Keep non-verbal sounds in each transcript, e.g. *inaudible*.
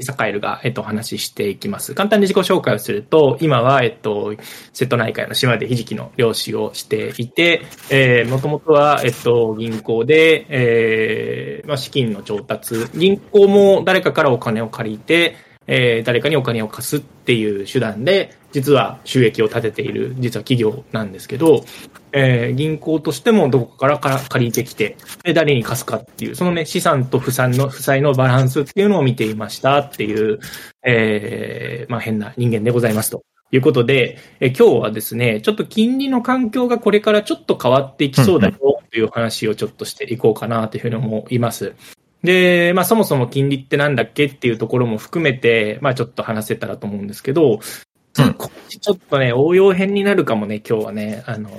サカエルが、えっと、お話ししていきます。簡単に自己紹介をすると、今は、えっと、瀬戸内海の島でひじきの漁師をしていて、えー、もともとは、えっと、銀行で、えー、まあ、資金の調達、銀行も誰かからお金を借りて、えー、誰かにお金を貸すっていう手段で、実は収益を立てている、実は企業なんですけど、えー、銀行としてもどこからから借りてきて、で、誰に貸すかっていう、そのね、資産と負債の、負債のバランスっていうのを見ていましたっていう、えー、まあ変な人間でございますと。いうことで、え今日はですね、ちょっと金利の環境がこれからちょっと変わっていきそうだよという話をちょっとしていこうかなというふうに思います。で、まあそもそも金利ってなんだっけっていうところも含めて、まあちょっと話せたらと思うんですけど、うん、ちょっとね、応用編になるかもね、今日はね、あの、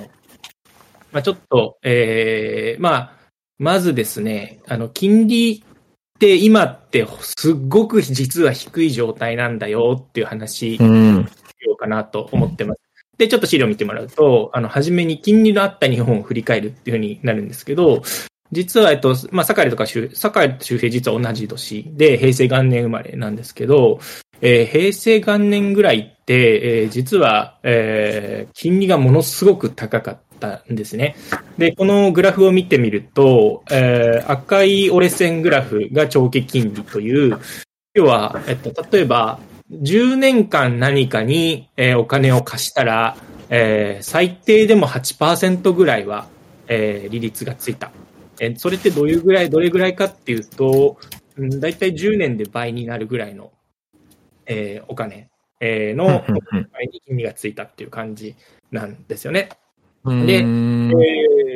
まあちょっと、ええー、まあ、まずですね、あの、金利って今ってすっごく実は低い状態なんだよっていう話、しようかなと思ってます。で、ちょっと資料見てもらうと、あの、初めに金利のあった日本を振り返るっていうふうになるんですけど、実は、えっと、まあ、堺とか周、堺と周平実は同じ年で、平成元年生まれなんですけど、えー、平成元年ぐらいって、えー、実は、えー、金利がものすごく高かったんですね。で、このグラフを見てみると、えー、赤い折れ線グラフが長期金利という、要は、えっと、例えば、10年間何かに、えー、お金を貸したら、えー、最低でも8%ぐらいは、えー、利率がついた。えそれってどういうぐらい、どれぐらいかっていうと、だいたい10年で倍になるぐらいの、えー、お金、えー、の倍に金利がついたっていう感じなんですよね。で、え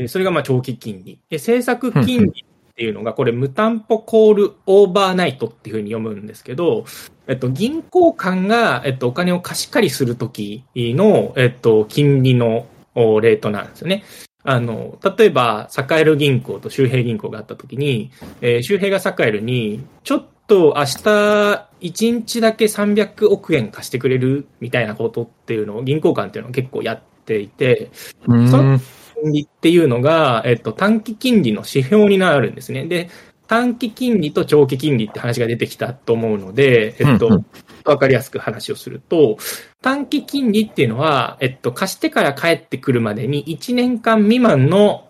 ー、それがまあ長期金利。で、政策金利っていうのが、これ無担保コールオーバーナイトっていうふうに読むんですけど、えっと、銀行間が、えっと、お金を貸し借りするときの、えっと、金利のレートなんですよね。あの、例えば、栄える銀行と周平銀行があったときに、えー、周平が栄えるに、ちょっと明日1日だけ300億円貸してくれるみたいなことっていうのを銀行間っていうのを結構やっていて、その金利っていうのが、えっと、短期金利の指標になるんですね。で、短期金利と長期金利って話が出てきたと思うので、えっと、わかりやすく話をすると、短期金利っていうのは、えっと、貸してから帰ってくるまでに1年間未満の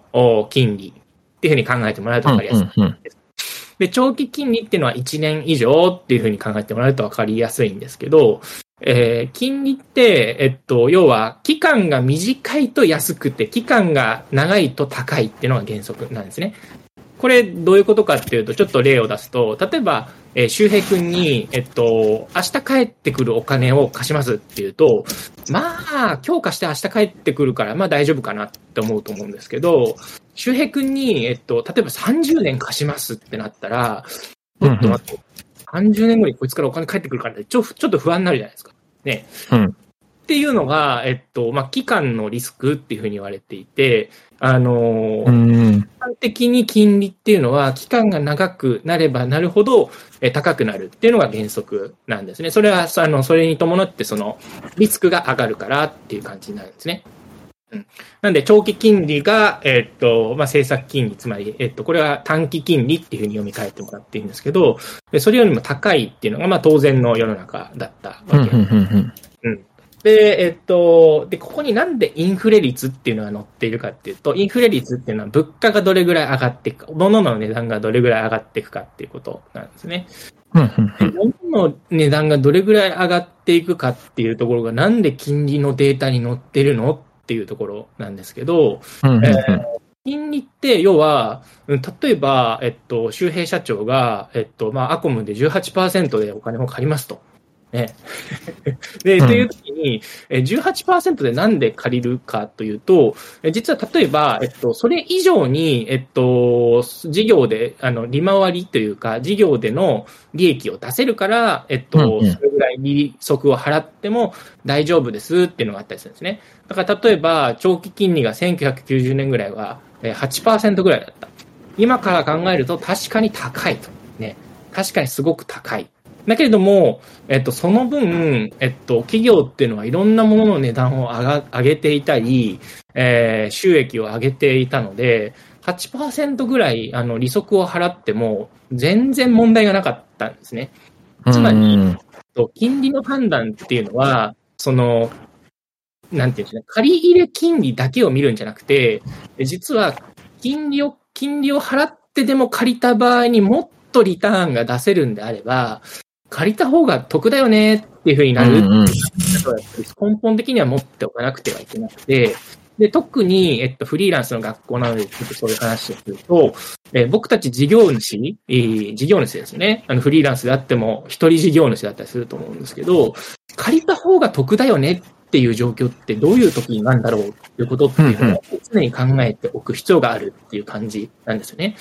金利っていうふうに考えてもらうとわかりやすいです。で、長期金利っていうのは1年以上っていうふうに考えてもらうとわかりやすいんですけど、えー、金利って、えっと、要は、期間が短いと安くて、期間が長いと高いっていうのが原則なんですね。これどういうことかっていうと、ちょっと例を出すと、例えば、えー、周平君に、えっと、明日帰ってくるお金を貸しますっていうと、まあ、今日貸して明日帰ってくるから、まあ大丈夫かなって思うと思うんですけど、周平君に、えっと、例えば30年貸しますってなったら、ちょっと待って、30年後にこいつからお金返ってくるからちょ、ちょっと不安になるじゃないですか。ね。うん。っていうのが、えっと、まあ、期間のリスクっていうふうに言われていて、あの、う般的に金利っていうのは、期間が長くなればなるほど、え高くなるっていうのが原則なんですね。それは、あの、それに伴って、その、リスクが上がるからっていう感じになるんですね。うん、なんで、長期金利が、えっと、まあ、政策金利、つまり、えっと、これは短期金利っていうふうに読み替えてもらっていいんですけど、それよりも高いっていうのが、まあ、当然の世の中だったわけうん。で、えっと、で、ここになんでインフレ率っていうのが載っているかっていうと、インフレ率っていうのは物価がどれぐらい上がっていくか、物の値段がどれぐらい上がっていくかっていうことなんですね。物の値段がどれぐらい上がっていくかっていうところがなんで金利のデータに載ってるのっていうところなんですけど、えー、金利って要は、例えば、えっと、周平社長が、えっと、まあ、アコムで18%でお金を借りますと。ね。*laughs* で、という時に、18%でなんで借りるかというと、実は例えば、えっと、それ以上に、えっと、事業で、あの、利回りというか、事業での利益を出せるから、えっと、それぐらい利息を払っても大丈夫ですっていうのがあったりするんですね。だから例えば、長期金利が1990年ぐらいは8%ぐらいだった。今から考えると確かに高いと。ね。確かにすごく高い。だけれども、えっと、その分、えっと、企業っていうのはいろんなものの値段を上が上げていたり、えー、収益を上げていたので、8%ぐらい、あの、利息を払っても、全然問題がなかったんですね。つまり、金利の判断っていうのは、その、なんていうんですかね、借り入れ金利だけを見るんじゃなくて、実は金利を、金利を払ってでも借りた場合にもっとリターンが出せるんであれば、借りた方が得だよねっていうふうになる根本的には持っておかなくてはいけなくて、で、特に、えっと、フリーランスの学校なので、ちょっとそういう話をすると、えー、僕たち事業主、えー、事業主ですね。あの、フリーランスであっても、一人事業主だったりすると思うんですけど、借りた方が得だよねっていう状況ってどういう時になんだろうっていうことっていうのを常に考えておく必要があるっていう感じなんですよね。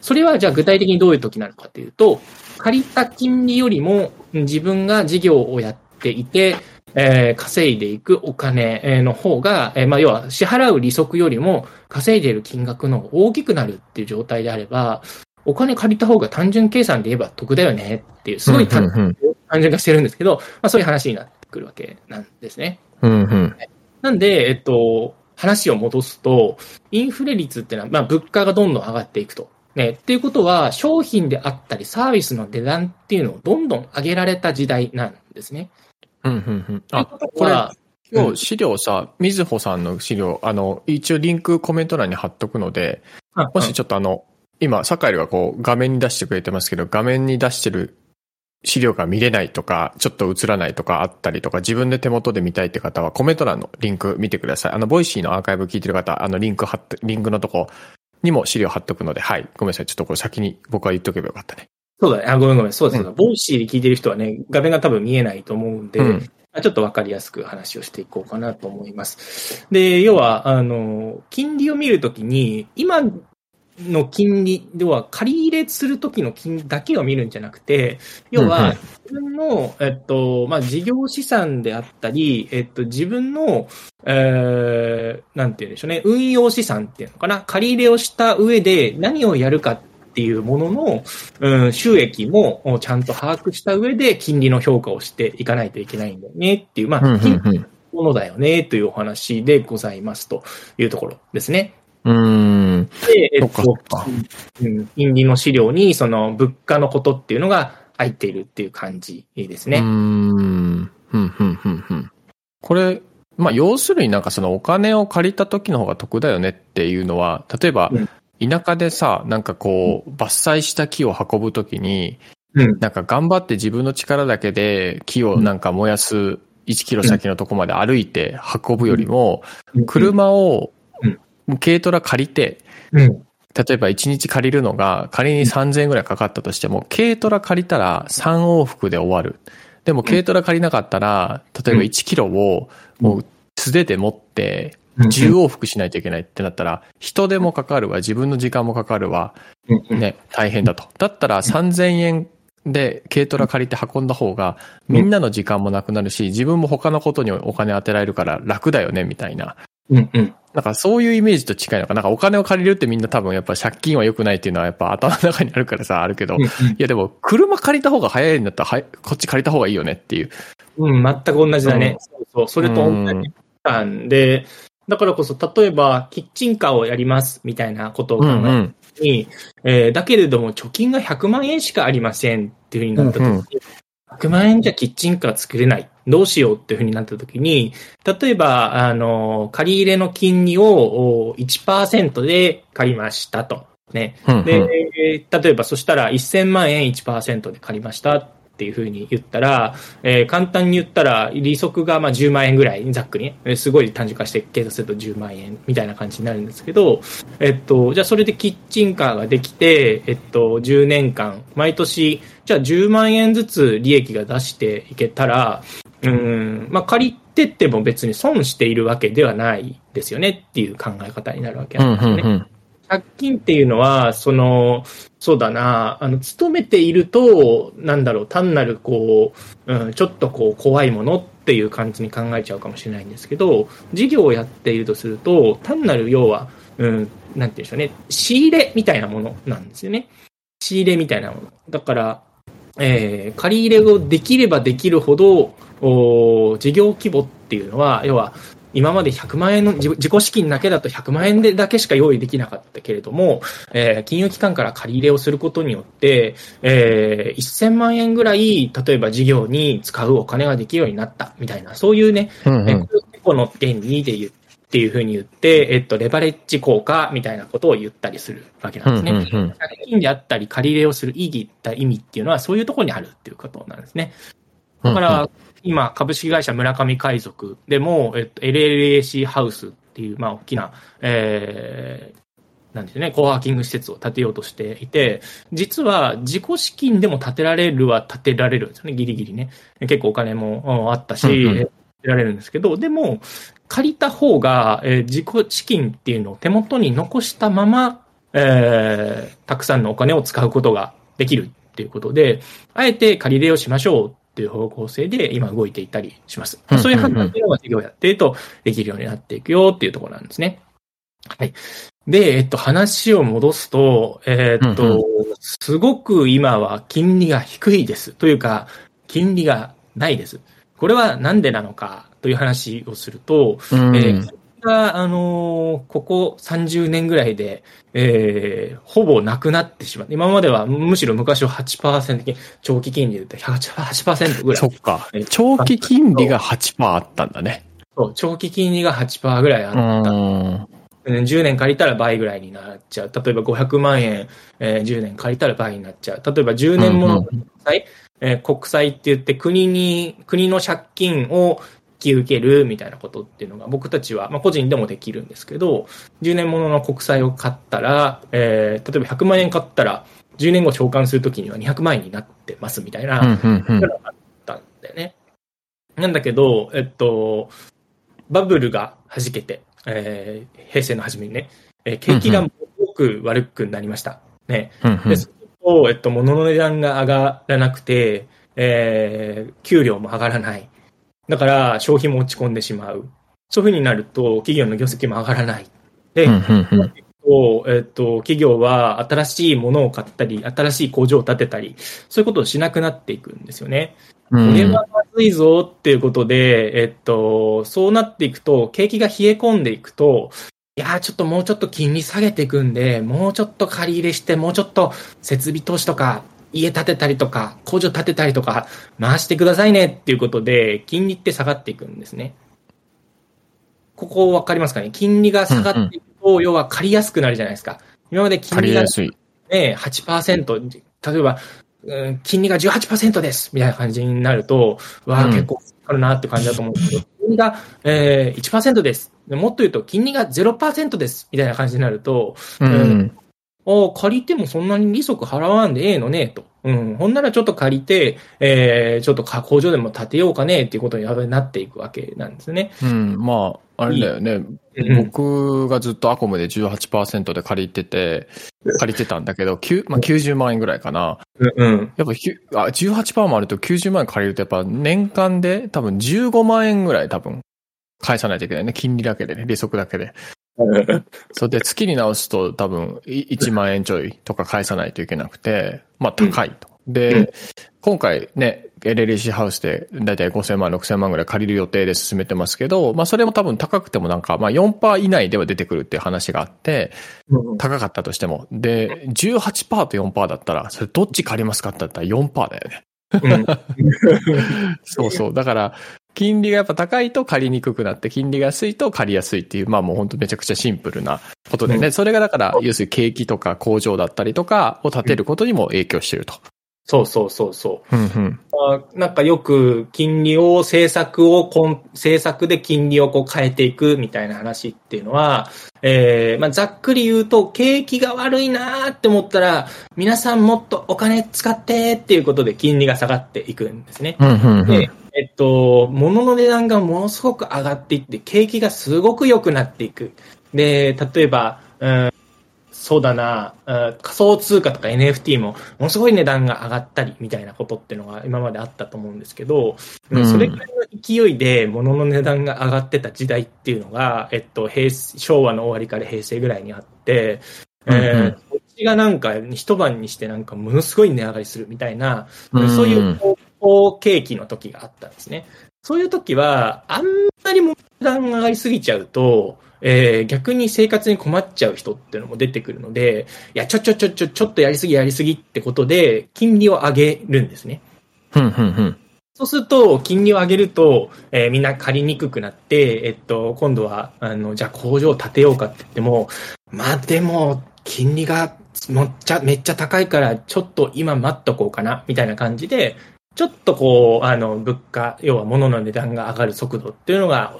それはじゃあ具体的にどういう時なのかというと、借りた金利よりも自分が事業をやっていて、えー、稼いでいくお金の方が、えー、まあ、要は支払う利息よりも稼いでいる金額の大きくなるっていう状態であれば、お金借りた方が単純計算で言えば得だよねっていう、すごい単純化してるんですけど、まあ、そういう話になってくるわけなんですね。うんうん、なんで、えっと、話を戻すと、インフレ率っていうのは、まあ、物価がどんどん上がっていくと。ね、っていうことは、商品であったり、サービスの値段っていうのをどんどん上げられた時代なんですね。うん、うん、うん。あ、これ、今日資料さ、みずほさんの資料、あの、一応リンクコメント欄に貼っとくので、もしちょっとあの、今、サカエルがこう画面に出してくれてますけど、画面に出してる資料が見れないとか、ちょっと映らないとかあったりとか、自分で手元で見たいって方はコメント欄のリンク見てください。あの、ボイシーのアーカイブ聞いてる方、あの、リンク貼って、リンクのとこにも資料貼っとくので、はい。ごめんなさい。ちょっとこれ先に僕は言っとけばよかったね。そうだね。あ、ごめんごめん。そうですね。うん、ボイシーで聞いてる人はね、画面が多分見えないと思うんで、うん、ちょっとわかりやすく話をしていこうかなと思います。で、要は、あの、金利を見るときに、今の金利では借り入れするときの金利だけを見るんじゃなくて、要は自分の、えっと、まあ、事業資産であったり、えっと、自分の、えー、なんて言うんでしょうね、運用資産っていうのかな、借り入れをした上で何をやるかっていうものの、うん、収益もちゃんと把握した上で金利の評価をしていかないといけないんだよねっていう、まあ、金利ものだよねというお話でございますというところですね。うん。で、えっと、金利の資料にその物価のことっていうのが入っているっていう感じですね。うん。ふんふんふんふん。これ、まあ、要するになんかそのお金を借りた時の方が得だよねっていうのは、例えば、田舎でさ、なんかこう、伐採した木を運ぶときに、なんか頑張って自分の力だけで木をなんか燃やす1キロ先のとこまで歩いて運ぶよりも、車を軽トラ借りて、例えば1日借りるのが仮に3000円ぐらいかかったとしても、軽トラ借りたら3往復で終わる。でも軽トラ借りなかったら、例えば1キロをもう素手で持って、10往復しないといけないってなったら、人手もかかるわ、自分の時間もかかるわ、ね、大変だと。だったら3000円で軽トラ借りて運んだ方が、みんなの時間もなくなるし、自分も他のことにお金当てられるから楽だよね、みたいな。うんうん。なんかそういうイメージと近いのか。なんかお金を借りるってみんな多分やっぱ借金は良くないっていうのはやっぱ頭の中にあるからさ、あるけど。いやでも車借りた方が早いんだったら、はい、こっち借りた方がいいよねっていう。うん、全く同じだね。うん、そうそう。それと同じなんで、だからこそ、例えば、キッチンカーをやりますみたいなことを考えに、うんうん、えー、だけれども、貯金が100万円しかありませんっていうふうになった時に、うんうん100万円じゃキッチンカー作れない。どうしようっていうふうになったときに、例えば、あの、借り入れの金利を1%で借りましたと。ね。うんうん、で、例えばそしたら1000万円1%で借りましたっていうふうに言ったら、えー、簡単に言ったら、利息がまあ10万円ぐらい、ざっくりね、すごい単純化して計算すると10万円みたいな感じになるんですけど、えっと、じゃあそれでキッチンカーができて、えっと、10年間、毎年、じゃあ10万円ずつ利益が出していけたら、うん、まあ借りてっても別に損しているわけではないですよねっていう考え方になるわけなんですよね。うんうんうん借金っていうのは、その、そうだな、あの、勤めていると、なんだろう、単なる、こう、うん、ちょっとこう、怖いものっていう感じに考えちゃうかもしれないんですけど、事業をやっているとすると、単なる要は、うん、なんて言うんでしょうね、仕入れみたいなものなんですよね。仕入れみたいなもの。だから、えー、借り入れをできればできるほど、お事業規模っていうのは、要は、今まで100万円の自自己資金だけだと100万円でだけしか用意できなかったけれども、えー金融機関から借り入れをすることによって、えー1000万円ぐらい、例えば事業に使うお金ができるようになったみたいな、そういうね、えうんうん。この原理で言うっていうふうに言って、えっと、レバレッジ効果みたいなことを言ったりするわけなんですね。うんうんうん借金であったり借り入れをする意義った意味っていうのはそういうところにあるっていうことなんですね。だから、今、株式会社村上海賊でも、えっと、LLAC ハウスっていう、まあ、大きな、えー、なんですね、コワーキング施設を建てようとしていて、実は自己資金でも建てられるは建てられるんですよね、ギリギリね。結構お金もうんあったし、うんうんられるんですけど、でも、借りた方が、えー自己資金っていうのを手元に残したまま、えーたくさんのお金を使うことができるっていうことで、あえて借り入れをしましょうっていう方向性で今動いていたりします。うんそういう判断っていうのが事業をやっているとできるようになっていくよっていうところなんですね。はい。で、えっと、話を戻すと、えーっと、うんすごく今は金利が低いです。というか、金利がないです。これはなんでなのかという話をすると、うんえーが、あのーここ30年ぐらいで、えーほぼなくなってしまって、今まではむしろ昔は8%、長期金利で言って8%ぐらいそっかえ。長期金利が8%あったんだね。そう、長期金利が8%ぐらいあうった。ん。10年借りたら倍ぐらいになっちゃう。例えば500万円、えー10年借りたら倍になっちゃう。例えば10年もの国債、えー国債って言って国に、国の借金を引き受けるみたいなことっていうのが僕たちは、まあ個人でもできるんですけど、10年ものの国債を買ったら、えー例えば100万円買ったら、10年後償還するときには200万円になってますみたいな、うんうんうんがあったんだよね。なんだけど、えっと、バブルが弾けて、えー平成の初めにね、えー景気がすごく悪くなりました。ね。うんうんで、そと、えっと、物の値段が上がらなくて、えー給料も上がらない。だから、消費も落ち込んでしまう。そういうふうになると、企業の業績も上がらない。で、うんうんうんと、えっと、企業は新しいものを買ったり、新しい工場を建てたり、そういうことをしなくなっていくんですよね。こうんれはまずいぞっていうことで、えっと、そうなっていくと、景気が冷え込んでいくと、いやーちょっともうちょっと金利下げていくんで、もうちょっと借り入れして、もうちょっと設備投資とか、家建てたりとか、工場建てたりとか、回してくださいねっていうことで、金利って下がっていくんですね。ここわかりますかね？金利が下がっていくと、要は借りやすくなるじゃないですか。今まで金利が。ね、8%、例えば、うん金利が18%ですみたいな感じになると、わあ、うん結構あるなって感じだと思うんですけど、金利が、えー、1%です。でもっと言うと、金利が0%ですみたいな感じになると、うんああ、借りてもそんなに利息払わんでええのね、と。うん。ほんならちょっと借りて、えー、ちょっと加工場でも建てようかね、っていうことになっていくわけなんですね。うん。まあ、あれだよね。うん僕がずっとアコムで18%で借りてて、借りてたんだけど、9まあ、90万円ぐらいかな。うん、うん。やっぱあ18%もあると90万円借りるとやっぱ年間で多分15万円ぐらい多分返さないといけないね。金利だけでね、利息だけで。*laughs* それで月に直すと多分い1万円ちょいとか返さないといけなくて、まあ高いと。で、うん今回ね、LLC ハウスでだいたい5000万、6000万ぐらい借りる予定で進めてますけど、まあそれも多分高くてもなんか、まあ4%以内では出てくるっていう話があって、うん高かったとしても。で、18%と4%だったら、それどっち借りますかって言ったら4%だよね。うん *laughs* そうそう。だから、金利がやっぱ高いと借りにくくなって、金利が安いと借りやすいっていう、まあもう本当めちゃくちゃシンプルなことでね。うんそれがだから、要するに景気とか工場だったりとかを建てることにも影響してると。そうそうそうそう。うんうん。あなんかよく金利を政策をこん、政策で金利をこう変えていくみたいな話っていうのは、えーまあ、ざっくり言うと景気が悪いなーって思ったら皆さんもっとお金使ってっていうことで金利が下がっていくんですね。うんうんうんで、えっと、物の値段がものすごく上がっていって、景気がすごく良くなっていく。で、例えば、うん、そうだな、うん仮想通貨とか NFT もものすごい値段が上がったりみたいなことっていうのが今まであったと思うんですけど、うん。それくらいの勢いで物の値段が上がってた時代っていうのが、えっと、平成昭和の終わりから平成ぐらいにあって、えうんうん。ー、こっちがなんか一晩にしてなんかものすごい値上がりするみたいな、うんそういう高景気の時があったんですね。そういう時は、あんまり値段が上がりすぎちゃうと、えー、逆に生活に困っちゃう人っていうのも出てくるので、いや、ちょちょちょちょ、ちょっとやりすぎやりすぎってことで、金利を上げるんですね。ふんふんふん。そうすると、金利を上げると、えー、みんな借りにくくなって、えっと、今度は、あの、じゃあ工場を建てようかって言っても、まあでも、金利がもっちゃ、めっちゃ高いから、ちょっと今待っとこうかな、みたいな感じで、ちょっとこう、あの、物価、要は物の値段が上がる速度っていうのが、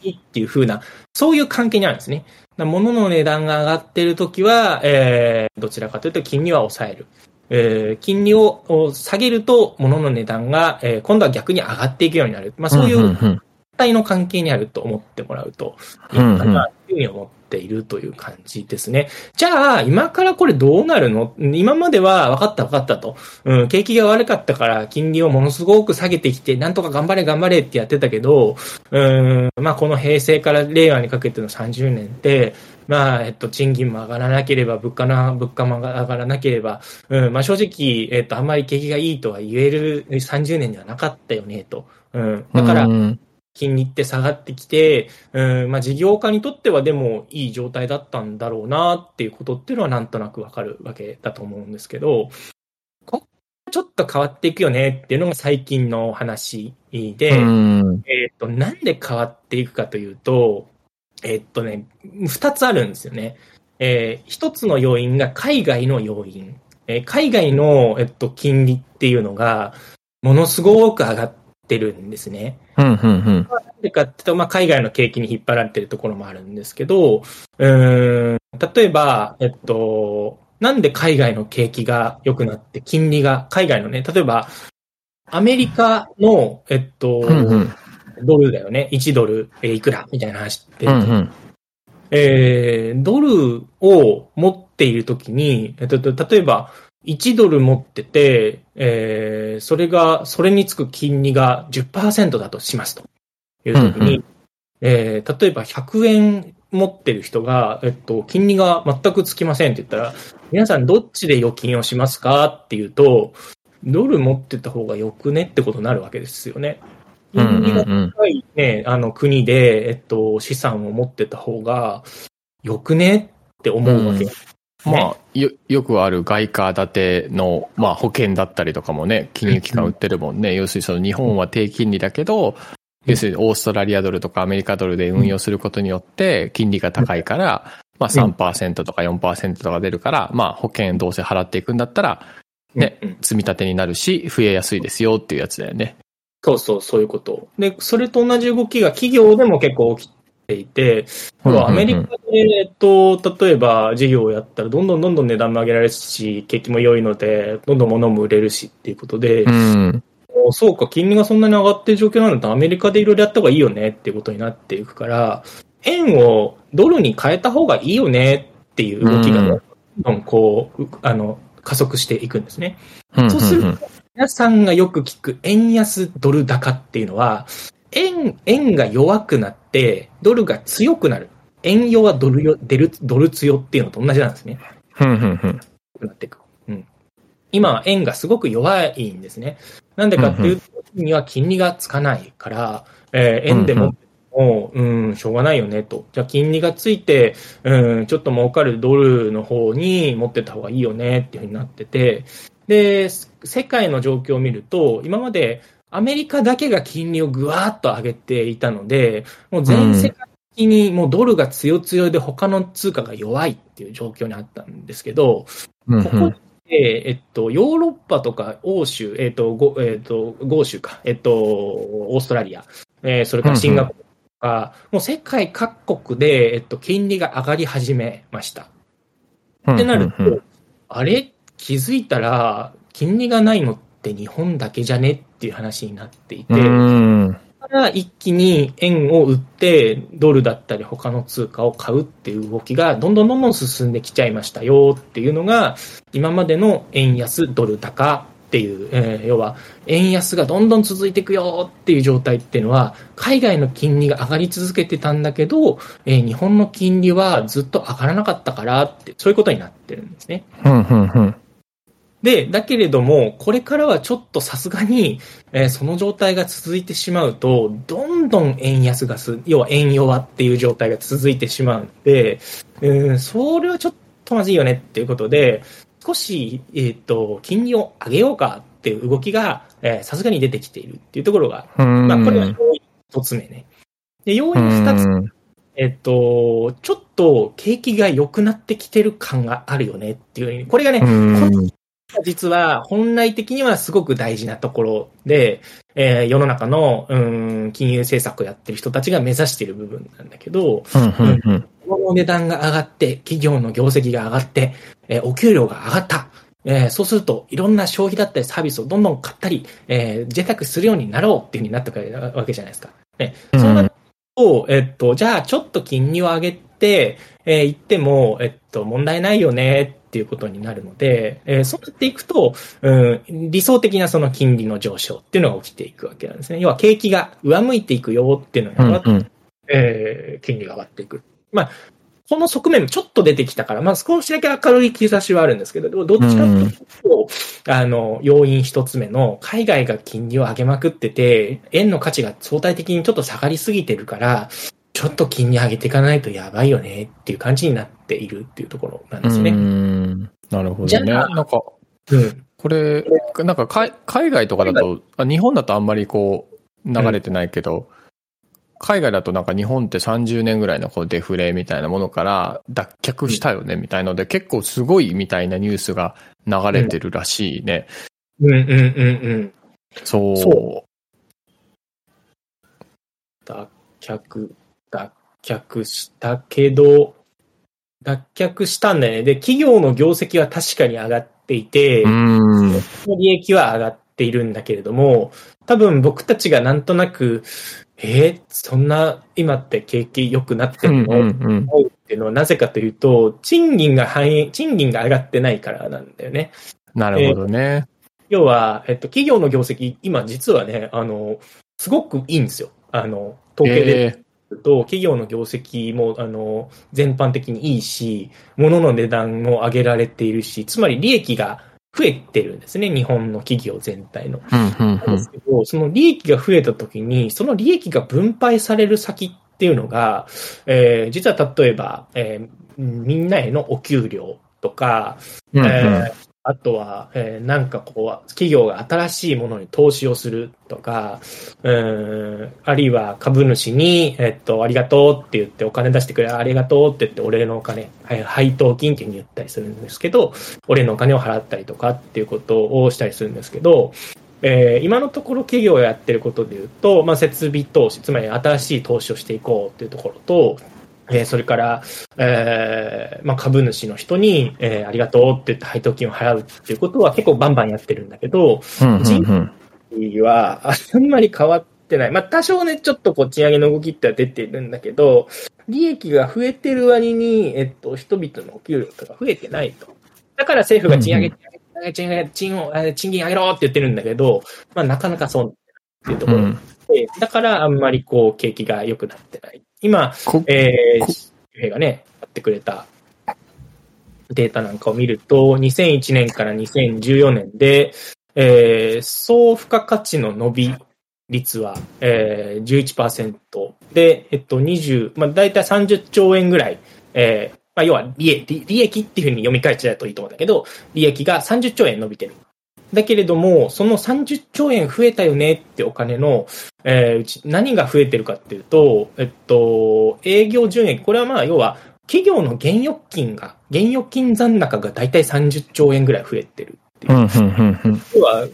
いいっていう風な、そういう関係にあるんですね。物の値段が上がっているときは、えー、どちらかというと金利は抑える。えー、金利を下げると物の値段が、えー、今度は逆に上がっていくようになる。まあそういう体の関係にあると思ってもらうといいかなというふうに思ているという感じですね。じゃあ、今からこれどうなるの？今までは分かった分かったと。うん、景気が悪かったから金利をものすごく下げてきて、なんとか頑張れ頑張れってやってたけど、うん、まあこの平成から令和にかけての30年って、まあ、えっと、賃金も上がらなければ、物価な、物価も上がらなければ、うん、まあ正直、えっと、あんまり景気がいいとは言える30年ではなかったよね、と。うん。だから、金利って下がってきて、うん、まあ事業家にとってはでもいい状態だったんだろうなっていうことっていうのはなんとなくわかるわけだと思うんですけど、こちょっと変わっていくよねっていうのが最近の話で、えっ、ー、と、なんで変わっていくかというと、えっ、ー、とね、二つあるんですよね。えー、一つの要因が海外の要因。えー、海外の、えっと、金利っていうのが、ものすごく上がってるんですね。うんうんうん。なんでかっていうと、まあ、海外の景気に引っ張られてるところもあるんですけど、うん、例えば、えっと、なんで海外の景気が良くなって金利が、海外のね、例えば、アメリカの、えっと、うんうん、ドルだよね。1ドル、えー、いくらみたいな話って、うんうん、えー、ドルを持っているときに、えっと、例えば、1ドル持ってて、えー、それが、それにつく金利が10%だとしますというときに、うんうん、えー、例えば100円持ってる人が、えっと、金利が全くつきませんって言ったら、皆さんどっちで預金をしますか？っていうと、ドル持ってた方がよくねってことになるわけですよね。金利が高いね、あの国で、えっと、資産を持ってた方がよくねって思うわけ。うんまあ、よ、よくある外貨建ての、まあ、保険だったりとかもね、金融機関売ってるもんね。要するにその日本は低金利だけど、要するにオーストラリアドルとかアメリカドルで運用することによって金利が高いから、まあ3%とか4%とか出るから、まあ保険どうせ払っていくんだったら、ね、積み立てになるし、増えやすいですよっていうやつだよね。そうそう、そういうこと。で、それと同じ動きが企業でも結構起きていて、アメリカで、えっと、例えば事業をやったら、どんどんどんどん値段も上げられるし、景気も良いので、どんどん物も売れるしっていうことで、うん、そうか、金利がそんなに上がってる状況なのと、アメリカでいろいろやった方がいいよねっていうことになっていくから、円をドルに変えた方がいいよねっていう動きが、どんどんこう、あの、加速していくんですね。そうすると、皆さんがよく聞く円安ドル高っていうのは、円、円が弱くなって、ドルが強くなる。円弱ドルよ、ドル、ドル強っていうのと同じなんですね。ふんふんふん。なっていく。うん。今は円がすごく弱いんですね。なんでかっていうと、には金利がつかないから、えー、円でも、もう、うん、しょうがないよねと。じゃあ金利がついて、うん、ちょっと儲かるドルの方に持ってった方がいいよねっていうふうになってて、で、世界の状況を見ると、今までアメリカだけが金利をぐわーっと上げていたので、もう全世界的にもうドルが強強で他の通貨が弱いっていう状況にあったんですけど、ここで、えっと、ヨーロッパとか欧州、えっと、ごえっと、豪州か、えっと、オーストラリア、えー、それからシンガポールとか、もう世界各国で、えっと、金利が上がり始めました。ってなると、あれ？気づいたら、金利がないのって日本だけじゃね？っていう話になっていて、から一気に円を売って、ドルだったり他の通貨を買うっていう動きがどんどんどんどん進んできちゃいましたよっていうのが、今までの円安ドル高っていう、えー、要は、円安がどんどん続いていくよっていう状態っていうのは、海外の金利が上がり続けてたんだけど、えー、日本の金利はずっと上がらなかったからって、そういうことになってるんですね。うんうんうんで、だけれども、これからはちょっとさすがに、えーその状態が続いてしまうと、どんどん円安がす、要は円弱っていう状態が続いてしまうので、うん、それはちょっとまずいよねっていうことで、少し、えっ、と、金利を上げようかっていう動きが、えーさすがに出てきているっていうところが、うん。まあ、これは要因一つ目ね。で、要因二つうんえっと、ちょっと景気が良くなってきてる感があるよねっていう、これがね、うん。実は本来的にはすごく大事なところで、えー世の中の、うん、金融政策をやってる人たちが目指している部分なんだけど、うん。うん。物の値段が上がって、企業の業績が上がって、えーお給料が上がった。えーそうすると、いろんな消費だったりサービスをどんどん買ったり、えー贅沢するようになろうっていうふうになってくるわけじゃないですか。ね、そうなると、えっと、じゃあちょっと金利を上げて、えー言っても、えっと、問題ないよねっていうことになるので、えーそうなっていくと、うん、理想的なその金利の上昇っていうのが起きていくわけなんですね。要は景気が上向いていくよっていうのが、うん。えー金利が上がっていく。まあ、この側面もちょっと出てきたから、まあ少しだけ明るい兆しはあるんですけど、でもどっちかというと、あの、要因一つ目の、海外が金利を上げまくってて、円の価値が相対的にちょっと下がりすぎてるから、ちょっと金利上げていかないとやばいよねっていう感じになっているっていうところなんですね。うん。なるほどね。じゃあなんか、うん。これ、なんか海海外とかだと、あ日本だとあんまりこう、流れてないけど、海外だとなんか日本って30年ぐらいのこうデフレみたいなものから脱却したよねみたいので、結構すごいみたいなニュースが流れてるらしいね。うんうんうんうん。そう。そ脱却、脱却したけど、脱却したんだよね。で、企業の業績は確かに上がっていて、うん。利益は上がっているんだけれども、多分僕たちがなんとなく、えーそんな今って景気良くなってうんるの、うん思うっていうのはなぜかというと、賃金が反映、賃金が上がってないからなんだよね。なるほどね。要は、えっと、企業の業績、今実はね、あの、すごくいいんですよ。あの、統計でと、企業の業績も、あの、全般的にいいし、物の値段も上げられているし、つまり利益が増えてるんですね、日本の企業全体の。んうんなんですけど、その利益が増えたときに、その利益が分配される先っていうのが、えー実は例えば、えーみんなへのお給料とか、うん。うんえーあとは、えーなんかこう、企業が新しいものに投資をするとか、うんあるいは株主に、えっと、ありがとうって言ってお金出してくれ、ありがとうって言って、俺のお金、配当金っていうふうに言ったりするんですけど、俺のお金を払ったりとかっていうことをしたりするんですけど、えー今のところ企業がやってることで言うと、まあ、設備投資、つまり新しい投資をしていこうっていうところと、えーそれから、えーまあ、株主の人に、えーありがとうって言って配当金を払うっていうことは結構バンバンやってるんだけど、うんうんうん。はあんまり変わってない。まあ、多少ね、ちょっとこう賃上げの動きっては出てるんだけど、利益が増えてる割に、えっと、人々のお給料とか増えてないと。だから政府が賃上げ、賃上げ、賃上げ、賃金上げろって言ってるんだけど、まあ、なかなかそうっていうところうんで、だからあんまりこう、景気が良くなってない。今、こえー平がね、やってくれたデータなんかを見ると、2001年から2014年で、えー総付加価値の伸び率は、えー、11%で、えっと、20、まあ、大体30兆円ぐらい、えーまあ、要は利益、利益っていうふうに読み替えちゃうといいと思うんだけど、利益が30兆円伸びてる。だけれども、その30兆円増えたよねってお金の、えーうち何が増えてるかっていうと、えっと、営業純益、これはまあ、要は、企業の現預金が、現預金残高が大体30兆円ぐらい増えてるっていううんうんうんうん。要は、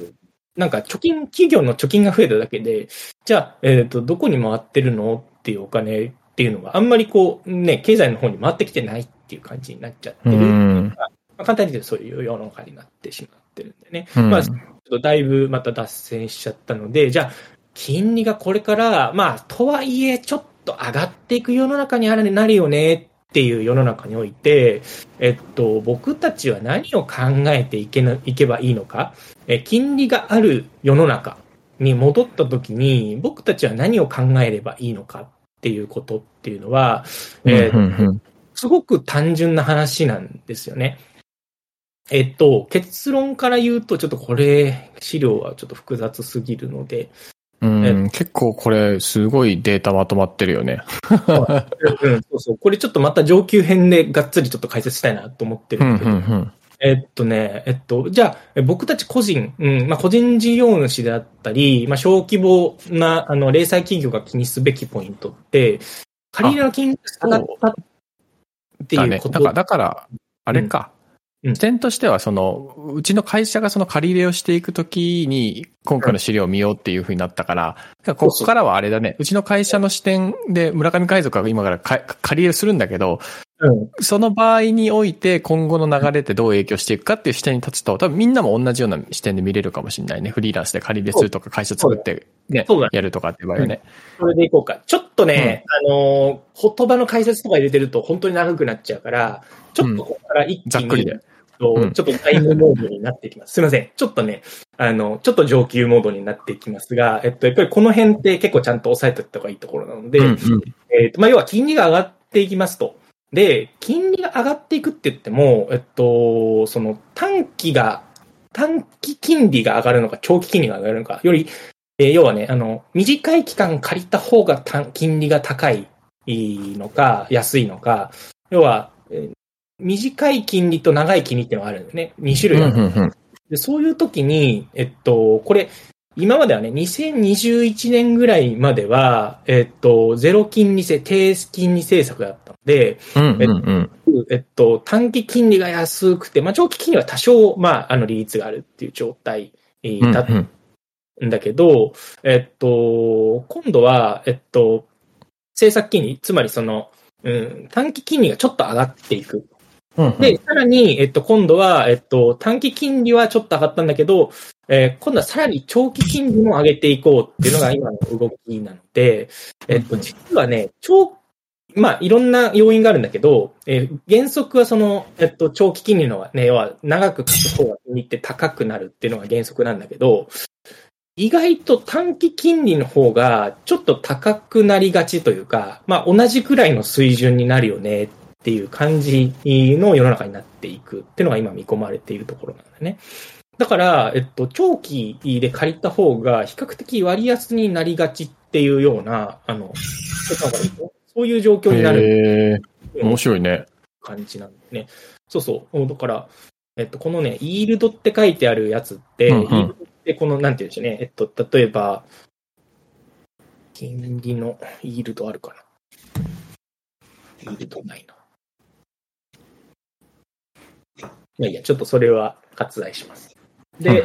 なんか貯金、企業の貯金が増えただけで、じゃあ、えっ、と、どこに回ってるのっていうお金っていうのがあんまりこう、ね、経済の方に回ってきてないっていう感じになっちゃってうる。んまあ、簡単に言うとそういう世の中になってしまってるんでね。うんまあ、ちょっとだいぶまた脱線しちゃったので、じゃあ、金利がこれから、まあ、とはいえ、ちょっと上がっていく世の中にあるなるよねっていう世の中において、えっと、僕たちは何を考えていけないけばいいのか、え金利がある世の中に戻った時に、僕たちは何を考えればいいのかっていうことっていうのは、えすごく単純な話なんですよね。えっと、結論から言うと、ちょっとこれ、資料はちょっと複雑すぎるので、うん、結構これ、すごいデータまとまってるよね。うん、そうそう。これちょっとまた上級編でがっつりちょっと解説したいなと思ってるうんけど、うんえっとね、えっと、じゃあ、え僕たち個人、うん、まあ、個人事業主であったり、まあ、小規模な、あの、零細企業が気にすべきポイントって、借り入れの金額が下がったってだね。いうことだから、だからあれか。うん視点としては、その、うちの会社がその借り入れをしていくときに、今回の資料を見ようっていうふうになったから、ここからはあれだね、うちの会社の視点で村上海賊が今からか借り入れするんだけど、うん。その場合において今後の流れってどう影響していくかっていう視点に立つと、多分みんなも同じような視点で見れるかもしれないね。フリーランスで借り入れするとか会社作ってねやるとかっていう場合はね。それでいこうか。ちょっとね、あのー言葉の解説とか入れてると本当に長くなっちゃうから、ちょっとここから一気に、ざっくりで。ちょっとタイムモードになってきます。すいません。ちょっとね、あの、ちょっと上級モードになってきますが、えっと、やっぱりこの辺って結構ちゃんと押さえておいた方がいいところなので、うんうんえっと、まあ、要は金利が上がっていきますと。で、金利が上がっていくって言っても、えっと、その短期が、短期金利が上がるのか、長期金利が上がるのか、より、えー要はね、あの、短い期間借りた方が短金利が高いのか、安いのか、要は、えー短い金利と長い金利っていうのがあるんですね。2種類ある。うんうんうんでそういう時に、えっと、これ、今まではね、2021年ぐらいまでは、えっと、ゼロ金利制、低金利政策だったので、うんうんうんえっと、短期金利が安くて、まあ、長期金利は多少、まあ、あの、利率があるっていう状態えーだっうんたんだけど、えっと、今度は、えっと、政策金利、つまりその、うん、短期金利がちょっと上がっていく。うんうん。で、さらに、えっと、今度は、えっと、短期金利はちょっと上がったんだけど、えー今度はさらに長期金利も上げていこうっていうのが今の動きなので、えっと、実はね、長、まあ、いろんな要因があるんだけど、えー原則はその、えっと、長期金利のはね、要は長く貸す方が金利って高くなるっていうのが原則なんだけど、意外と短期金利の方がちょっと高くなりがちというか、まあ、同じくらいの水準になるよねっていう感じの世の中になっていくっていうのが今見込まれているところなんだよね。だから、えっと、長期で借りた方が比較的割安になりがちっていうような、あの、そういう状況になる面白いね。感じなんだよね。そうそう。だから、えっと、このね、イールドって書いてあるやつって、うんうんイールドってこの、なんていうんでしょうね。えっと、例えば、金利のイールドあるかな。イールドないな。いやいや、ちょっとそれは割愛します。で、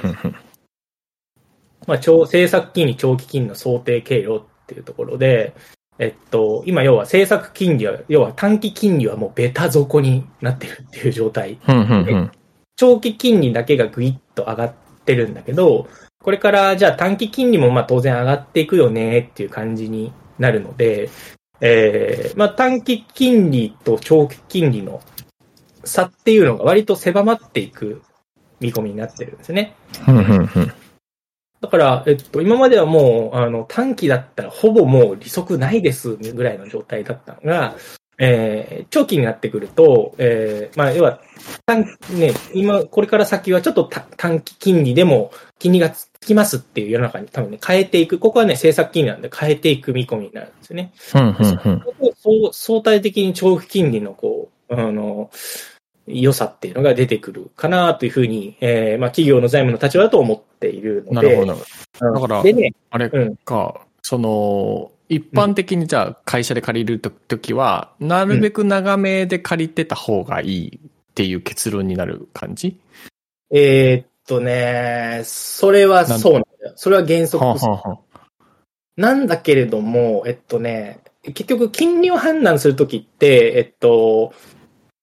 まあ、長政策金利、長期金利の想定経路っていうところで、えっと、今要は政策金利は、要は短期金利はもうベタ底になってるっていう状態。長期金利だけがぐいっと上がってるんだけど、これからじゃあ短期金利もまあ当然上がっていくよねっていう感じになるので、えー、まあ短期金利と長期金利の差っていうのが割と狭まっていく見込みになってるんですね。だから、えっと、今まではもう、あの、短期だったらほぼもう利息ないですぐらいの状態だったのが、えー、長期になってくると、えー、まあ、要は、短、ね、今、これから先はちょっとた短期金利でも金利がつきますっていう世の中に多分ね、変えていく。ここはね、政策金利なんで変えていく見込みになるんですよね。うんうんうん相対的に長期金利のこう、あの、良さっていうのが出てくるかなというふうに、えー、まあ企業の財務の立場だと思っているので。なるほど。うんだからでね、あれうん。か、その、一般的にじゃあ会社で借りるときは、なるべく長めで借りてた方がいいっていう結論になる感じ？えーっとね、それはそうなんだよ。それは原則はあ、はあはあ、なんだけれども、えっとね、結局金利を判断するときって、えっと、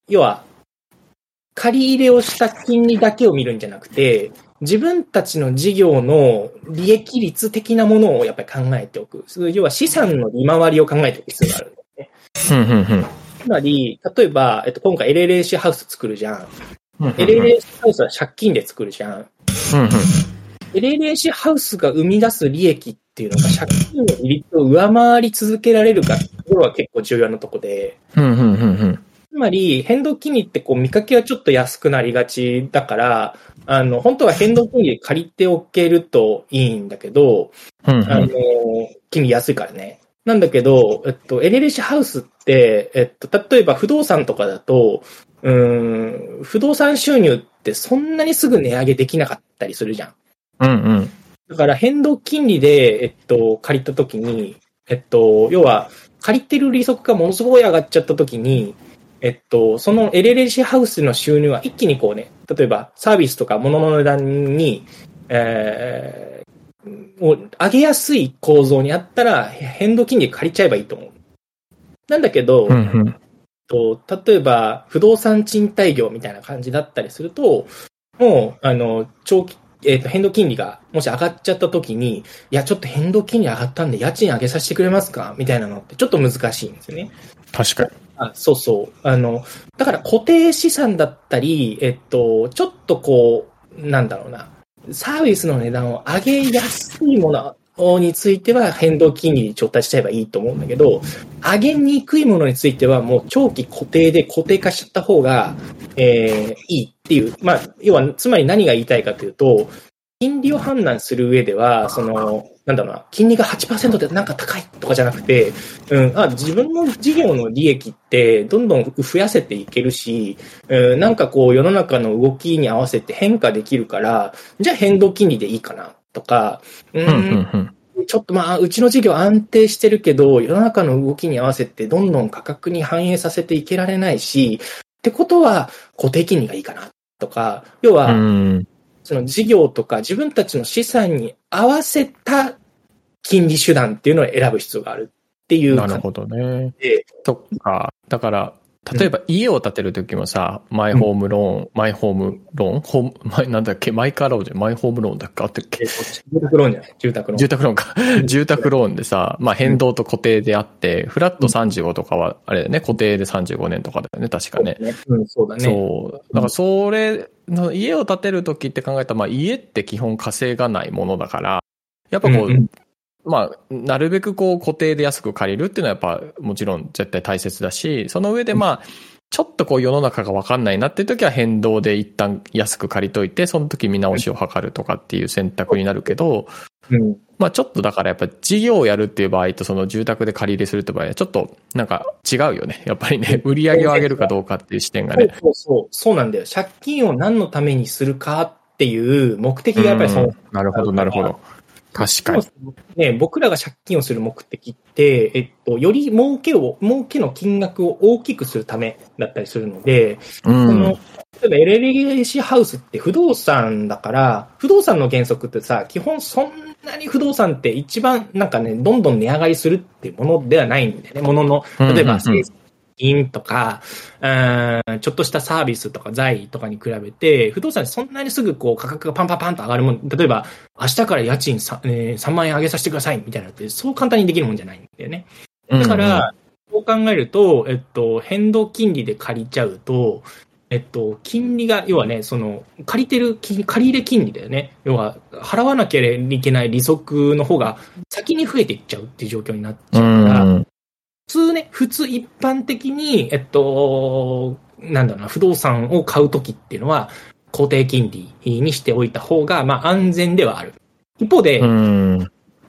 要は、借り入れをした金利だけを見るんじゃなくて、自分たちの事業の利益率的なものをやっぱり考えておく。要は資産の利回りを考えておく必要があるんだよね。つまり、例えば、えっと、今回 LLAC ハウス作るじゃん。うんうん LLAC ハウスは借金で作るじゃん。うんうん LLAC ハウスが生み出す利益っていうのが借金の利率を上回り続けられるかっていうところは結構重要なとこで、つつまり、変動金利ってこう見かけはちょっと安くなりがちだから、あの、本当は変動金利で借りておけるといいんだけど、うんうん、あの、金利安いからね。なんだけど、えっと、エレレシハウスって、えっと、例えば不動産とかだと、うん、不動産収入ってそんなにすぐ値上げできなかったりするじゃん。うんうん。だから変動金利で、えっと、借りたときに、えっと、要は、借りてる利息がものすごい上がっちゃったときに、えっと、そのエレレシハウスの収入は一気にこうね、例えばサービスとか物の値段に、えー、を上げやすい構造にあったら変動金利借りちゃえばいいと思う。なんだけど、うんうんと、例えば不動産賃貸業みたいな感じだったりすると、もう、あの、長期えっ、ー、と、変動金利がもし上がっちゃった時に、いや、ちょっと変動金利上がったんで家賃上げさせてくれますか？みたいなのってちょっと難しいんですよね。確かに。あそうそう。あの、だから固定資産だったり、えっと、ちょっとこう、なんだろうな、サービスの値段を上げやすいものについては変動金利に調達しちゃえばいいと思うんだけど、上げにくいものについてはもう長期固定で固定化しちゃった方が、えー、いいっていう。まあ、要は、つまり何が言いたいかというと、金利を判断する上では、その、なんだろうな、金利が8%でなんか高いとかじゃなくて、うん、あ、自分の事業の利益ってどんどん増やせていけるし、うん、なんかこう世の中の動きに合わせて変化できるから、じゃあ変動金利でいいかなとか、うん、ちょっとまあ、うちの事業安定してるけど、世の中の動きに合わせてどんどん価格に反映させていけられないし、ってことは固定金利がいいかなとか、要は、その事業とか自分たちの資産に合わせた金利手段っていうのを選ぶ必要があるっていうなるほどね。とか、だから、例えば家を建てるときもさ、マイホームローン、マイホームローン？ホーム、マイ、なんだっけ？マイカーローンじゃマイホームローンだっけ？あってっけ住宅ローンじゃない住宅ローン。住宅ローンか。住宅ローンでさ、まあ変動と固定であって、フラット35とかは、あれだよね、固定で35年とかだよね、確かね。うん、そうだね。そう。だからそれ、家を建てるときって考えたら、まあ家って基本稼がないものだから、やっぱこう、まあ、なるべくこう固定で安く借りるっていうのはやっぱもちろん絶対大切だし、その上でまあ、ちょっとこう世の中がわかんないなっていう時は変動で一旦安く借りといて、その時見直しを図るとかっていう選択になるけど、うん、まあちょっとだからやっぱ事業をやるっていう場合とその住宅で借り入れするって場合はちょっとなんか違うよね。やっぱりね、売り上げを上げるかどうかっていう視点がね。そうそう、そうなんだよ。借金を何のためにするかっていう目的がやっぱりそう。なるほど、なるほど。確かに。ね、僕らが借金をする目的って、えっと、より儲けを、儲けの金額を大きくするためだったりするので、うん、その、例えば LLC ハウスって不動産だから、不動産の原則ってさ、基本そんなに不動産って一番なんかね、どんどん値上がりするっていうものではないんだよね。ものの、例えば、うんうんうん金とか、ちょっとしたサービスとか財とかに比べて、不動産そんなにすぐこう価格がパンパンパンと上がるもん、例えば明日から家賃 3,、えー、3万円上げさせてくださいみたいなのって、そう簡単にできるもんじゃないんだよね。だから、そう考えると、えっと、変動金利で借りちゃうと、えっと、金利が、要はね、その、借りてる金、借り入れ金利だよね。要は、払わなきゃいけない利息の方が先に増えていっちゃうっていう状況になっちゃうから、普通ね、普通一般的に、えっと、なんだろうな、不動産を買うときっていうのは、固定金利にしておいた方が、まあ安全ではある。一方で、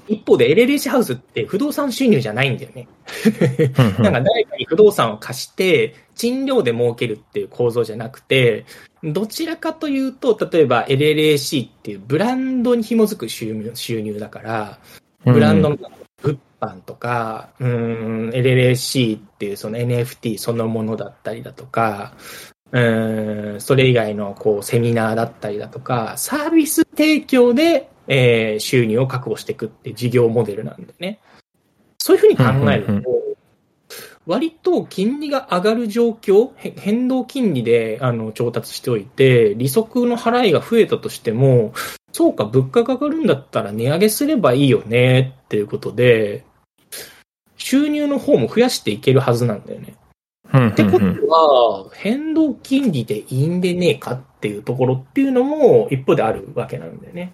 一方で LLC ハウスって不動産収入じゃないんだよね。なんか誰かに不動産を貸して、賃料で儲けるっていう構造じゃなくて、どちらかというと、例えば LLAC っていうブランドに紐づく収入収入だから、ブランドの物販とか、うん、LLC っていうその NFT そのものだったりだとか、うん、それ以外のこうセミナーだったりだとか、サービス提供で、えー、収入を確保していくって事業モデルなんでね。そういうふうに考えると、割と金利が上がる状況、変動金利であの調達しておいて、利息の払いが増えたとしても、そうか、物価が上がるんだったら値上げすればいいよねっていうことで、収入の方も増やしていけるはずなんだよね。ってことは、変動金利でいいんでねえかっていうところっていうのも一方であるわけなんだよね。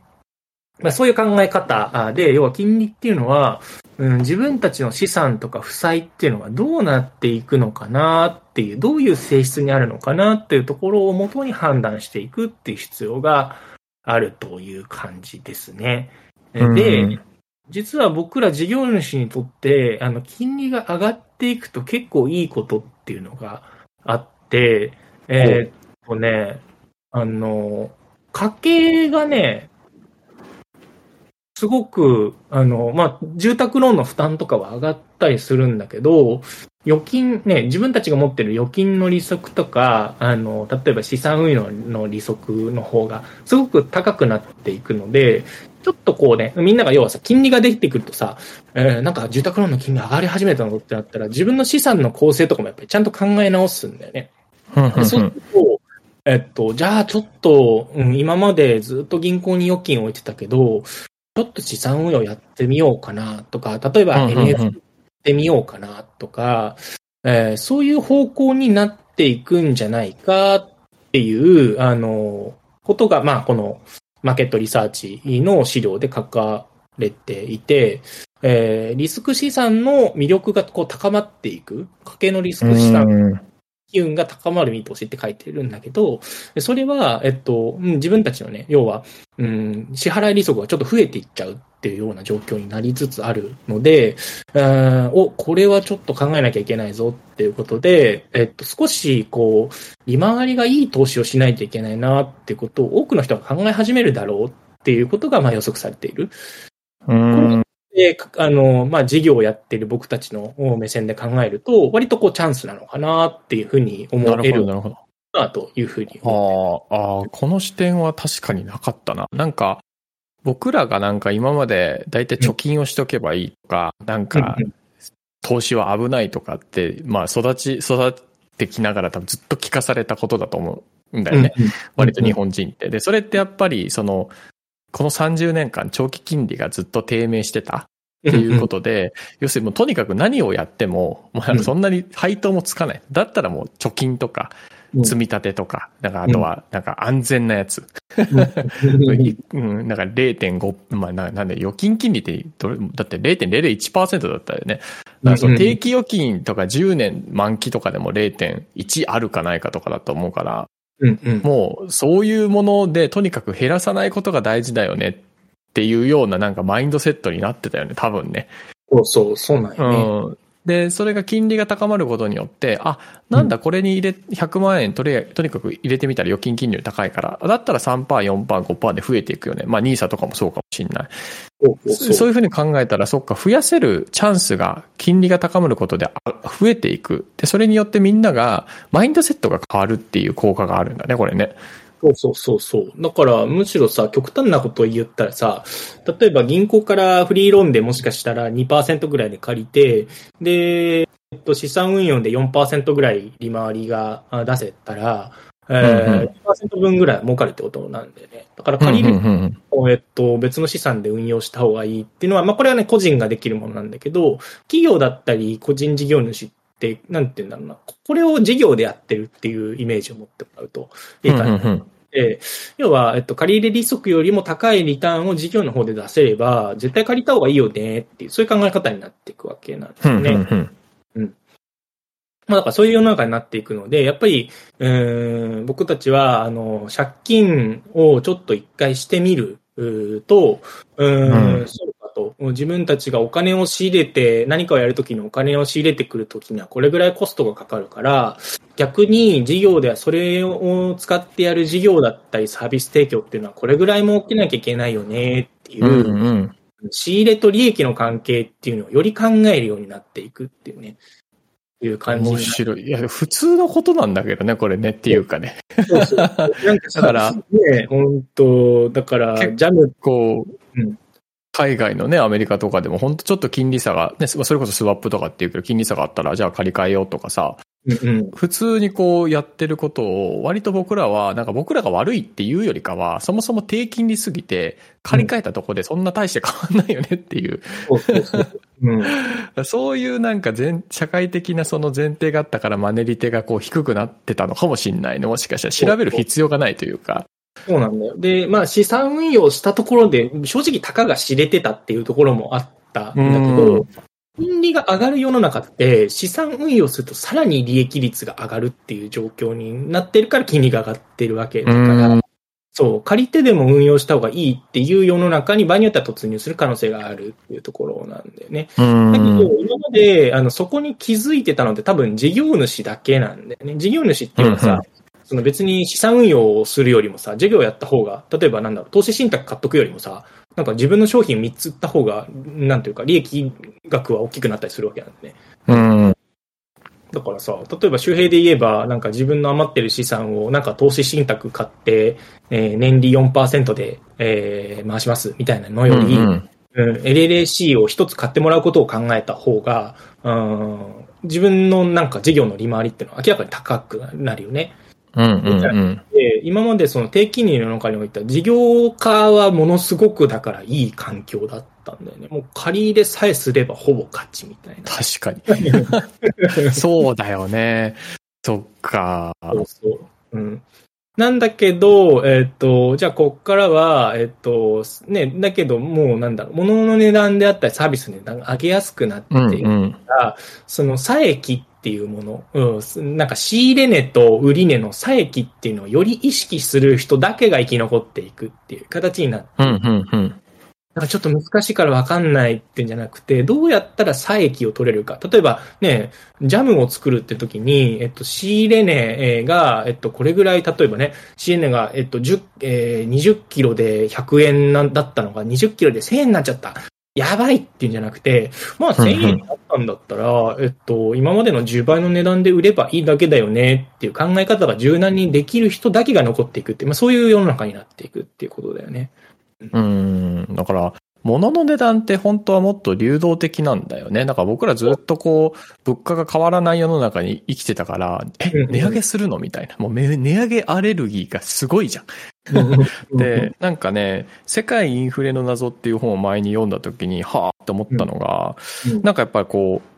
まあ、そういう考え方で、要は金利っていうのは、ううん、自分たちの資産とか負債っていうのがどうなっていくのかなっていう、どういう性質にあるのかなっていうところをもとに判断していくっていう必要があるという感じですね。で、実は僕ら事業主にとって、あの、金利が上がっていくと結構いいことっていうのがあって、えー、っとね、あの、家計がね、すごく、あの、まあ、住宅ローンの負担とかは上がったりするんだけど、預金ね、自分たちが持ってる預金の利息とか、あの、例えば資産運用の利息の方がすごく高くなっていくので、ちょっとこうね、みんなが要はさ、金利が出てくるとさ、えー、なんか住宅ローンの金利上がり始めたのってなったら、自分の資産の構成とかもやっぱりちゃんと考え直すんだよね。そうすると、えっと、じゃあちょっと、うん、今までずっと銀行に預金を置いてたけど、ちょっと資産運用やってみようかなとか、例えば NFT ってみようかなとか、えー、そういう方向になっていくんじゃないかっていう、あの、ことが、まあ、このマーケットリサーチの資料で書かれていて、えー、リスク資産の魅力がこう高まっていく、家計のリスク資産機運が高まる見通しって書いてるんだけど、それは、えっと、自分たちのね、要は、うん、支払い利息がちょっと増えていっちゃうっていうような状況になりつつあるので、お、これはちょっと考えなきゃいけないぞっていうことで、えっと、少し、こう、利回りがいい投資をしないといけないなっていうことを多くの人が考え始めるだろうっていうことが、まあ予測されている。うんで、あの、まあ、事業をやってる僕たちの目線で考えると、割とこうチャンスなのかなっていうふうに思えるなるほど。なというふうに思ああ、この視点は確かになかったな。なんか、僕らがなんか今まで大体貯金をしとけばいいとか、うん、なんか、投資は危ないとかって、まあ育ち、育ってきながら多分ずっと聞かされたことだと思うんだよね。割と日本人って。で、それってやっぱりその、この30年間長期金利がずっと低迷してたっていうことで、要するにもうとにかく何をやっても、まあ、そんなに配当もつかない。だったらもう貯金とか、積み立てとか、なんかあとは、なんか安全なやつ。うん、*laughs* なんか0.5、まあななんで預金金利ってどれ、だって0.001%だったよね。だからその定期預金とか10年満期とかでも0.1あるかないかとかだと思うから、うんうん、もうそういうものでとにかく減らさないことが大事だよねっていうようななんかマインドセットになってたよね、多分ね。そうそう、そうなんよね。うんで、それが金利が高まることによって、あ、なんだこれに入れ、100万円とりとにかく入れてみたら預金金利高いから、だったら3%、4%、5%で増えていくよね。まあ NISA とかもそうかもしんない。そういうふうに考えたら、そっか、増やせるチャンスが金利が高まることで増えていく。で、それによってみんなが、マインドセットが変わるっていう効果があるんだね、これね。そうそうそうそう。だから、むしろさ、極端なことを言ったらさ、例えば銀行からフリーローンでもしかしたら2%ぐらいで借りて、で、えっと、資産運用で4%ぐらい利回りが出せたら、えー、2%分ぐらい儲かるってことなんでね。だから借りるを、えっと、別の資産で運用した方がいいっていうのは、まあこれはね、個人ができるものなんだけど、企業だったり個人事業主って、なんて言うんだろうな、これを事業でやってるっていうイメージを持ってもらうといいかな。で、要は、えっと、借入利息よりも高いリターンを事業の方で出せれば、絶対借りた方がいいよねっていう、そういう考え方になっていくわけなんですよね。うん、うん、まあ、だからそういう世の中になっていくので、やっぱり、うん、僕たちは、あの、借金をちょっと一回してみると、うん、うん、そ自分たちがお金を仕入れて、何かをやるときにお金を仕入れてくるときにはこれぐらいコストがかかるから、逆に事業ではそれを使ってやる事業だったりサービス提供っていうのはこれぐらいも起きなきゃいけないよねっていう、うんうん、仕入れと利益の関係っていうのをより考えるようになっていくっていうね。いう感じ。面白い。いや、普通のことなんだけどね、これねっていうかね。そうそう。なんかだから、ね、本当だから、ジャム。こう、うん、海外のね、アメリカとかでも本当ちょっと金利差が、ね、それこそスワップとかっていうけど、金利差があったら、じゃあ借り換えようとかさ、うんうん、普通にこうやってることを、割と僕らは、なんか僕らが悪いっていうよりかは、そもそも低金利すぎて、借り換えたとこでそんな大して変わんないよねっていう。*laughs* そういうなんか全、社会的なその前提があったからマネリテがこう低くなってたのかもしんないの。もしかしたら調べる必要がないというか。そうなんだよ。で、まあ資産運用したところで、正直たかが知れてたっていうところもあっったんだけど、金利が上がる世の中って資産運用するとさらに利益率が上がるっていう状況になってるから金利が上がってるわけだから、そう、借りてでも運用した方がいいっていう世の中に場合によっては突入する可能性があるっていうところなんだよね。だけど、今まで、あの、そこに気づいてたのって多分事業主だけなんだよね。事業主っていうのはさ、その別に資産運用をするよりもさ、事業やった方が、例えばなんだろう、投資信託買っとくよりもさ、なんか自分の商品3つ売った方が、なんていうか、利益額は大きくなったりするわけなんでね。うん。だからさ、例えば周平で言えば、なんか自分の余ってる資産をなんか投資信託買って、えー、年利4%で、えー、回しますみたいなのより、うん、うん、LLAC を一つ買ってもらうことを考えた方が、うん、自分のなんか事業の利回りっていうのは明らかに高くなるよね。うんうんうん、で今までその低金利の中においては事業化はものすごくだからいい環境だったんだよね。もう借り入れさえすればほぼ勝ちみたいな。確かに。*laughs* *laughs* そうだよね。そっか。そうそう。うん。なんだけど、えっ、ー、と、じゃあこっからは、えっ、ー、と、ね、だけどもうなんだろう、物の値段であったりサービスの値段が上げやすくなっているから、うんうん、その差益っていうもの、うん、なんか仕入れ値と売り値の差益っていうのをより意識する人だけが生き残っていくっていう形になって、うんうんうんなんかちょっと難しいからわかんないってんじゃなくて、どうやったら差益を取れるか。例えばね、ジャムを作るって時に、えっと、仕入れ値が、えっと、これぐらい、例えばね、仕入れ値が、えっと、10、えー、20キロで100円なんだったのが、20キロで1000円になっちゃった。やばいっていうんじゃなくて、まあ1000円になったんだったら、えっと、今までの10倍の値段で売ればいいだけだよねっていう考え方が柔軟にできる人だけが残っていくって、まあそういう世の中になっていくっていうことだよね。うん、だから、物の値段って本当はもっと流動的なんだよね。だから僕らずっとこう、物価が変わらない世の中に生きてたから、え、値上げするのみたいな。もう値上げアレルギーがすごいじゃん。で、なんかね、世界インフレの謎っていう本を前に読んだ時に、はぁって思ったのが、なんかやっぱりこう、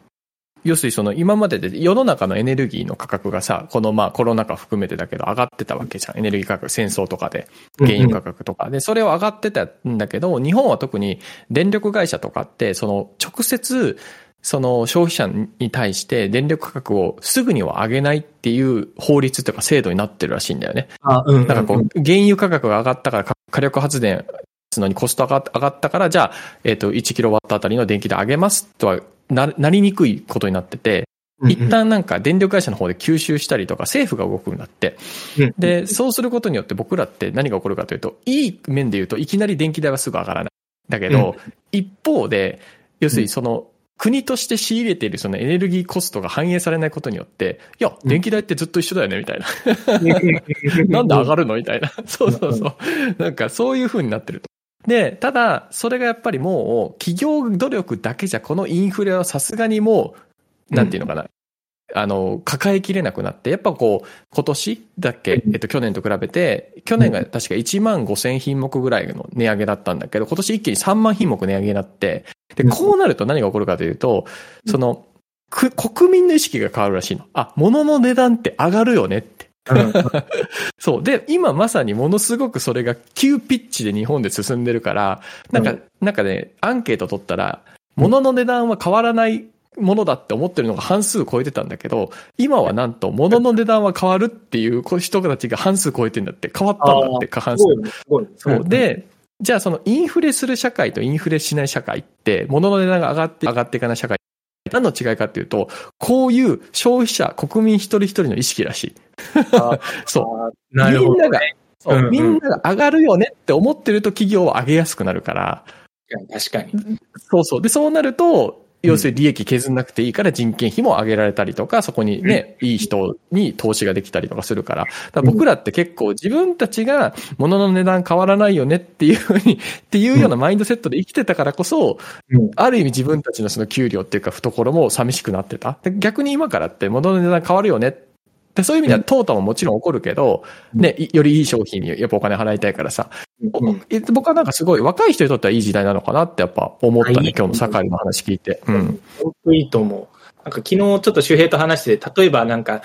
要するにその今までで世の中のエネルギーの価格がさ、このまあコロナ禍含めてだけど上がってたわけじゃん。エネルギー価格、戦争とかで、原油価格とか。で、それを上がってたんだけど、日本は特に電力会社とかって、その直接、その消費者に対して電力価格をすぐには上げないっていう法律とか制度になってるらしいんだよね。あ、うん、うん、だからこう、原油価格が上がったから火力発電すのにコスト上がったから、じゃあ、えっ、ー、と、1キロワットあたりの電気代上げますとはな、なりにくいことになってて、一旦なんか電力会社の方で吸収したりとか政府が動くようになって、で、そうすることによって僕らって何が起こるかというと、いい面で言うといきなり電気代はすぐ上がらない。だけど、一方で、要するにその、国として仕入れているそのエネルギーコストが反映されないことによって、いや、電気代ってずっと一緒だよね、みたいな。*laughs* なんで上がるの？みたいな。そうそうそう。なんかそういう風になってると。で、ただ、それがやっぱりもう、企業努力だけじゃ、このインフレはさすがにもう、なんていうのかな、うん、あの、抱えきれなくなって、やっぱこう、今年だっけ、えっと、去年と比べて、去年が確か1万5千品目ぐらいの値上げだったんだけど、今年一気に3万品目値上げになって、で、こうなると何が起こるかというと、その、国民の意識が変わるらしいの。あ、物の値段って上がるよねって。そう。で、今まさにものすごくそれが急ピッチで日本で進んでるから、なんか、うん、なんかね、アンケート取ったら、物の値段は変わらないものだって思ってるのが半数超えてたんだけど、今はなんと物の値段は変わるっていう人たちが半数超えてんだって、変わったんだって、過半数。そう。で、じゃあそのインフレする社会とインフレしない社会って、物の値段が上がって上がっていかない社会何の違いかっていうと、こういう消費者、国民一人一人の意識らしい。*laughs* そう。なるほど、ね、みんなが、そう、うんうん、みんなが上がるよねって思ってると企業は上げやすくなるから。確かに。そうそう。で、そうなると、要するに利益削んなくていいから人件費も上げられたりとか、そこにね、いい人に投資ができたりとかするから。から僕らって結構自分たちが物の値段変わらないよねっていうふうに、*laughs* っていうようなマインドセットで生きてたからこそ、ある意味自分たちのその給料っていうか懐も寂しくなってた。逆に今からって物の値段変わるよねで、そういう意味では、淘汰ももちろん起こるけど、ね、よりいい商品にやっぱお金払いたいからさ、僕はなんかすごい若い人にとってはいい時代なのかなってやっぱ思ったね、今日の酒井の話聞いて。うん。いいと思う。なんか昨日ちょっと周平と話して、例えばなんか、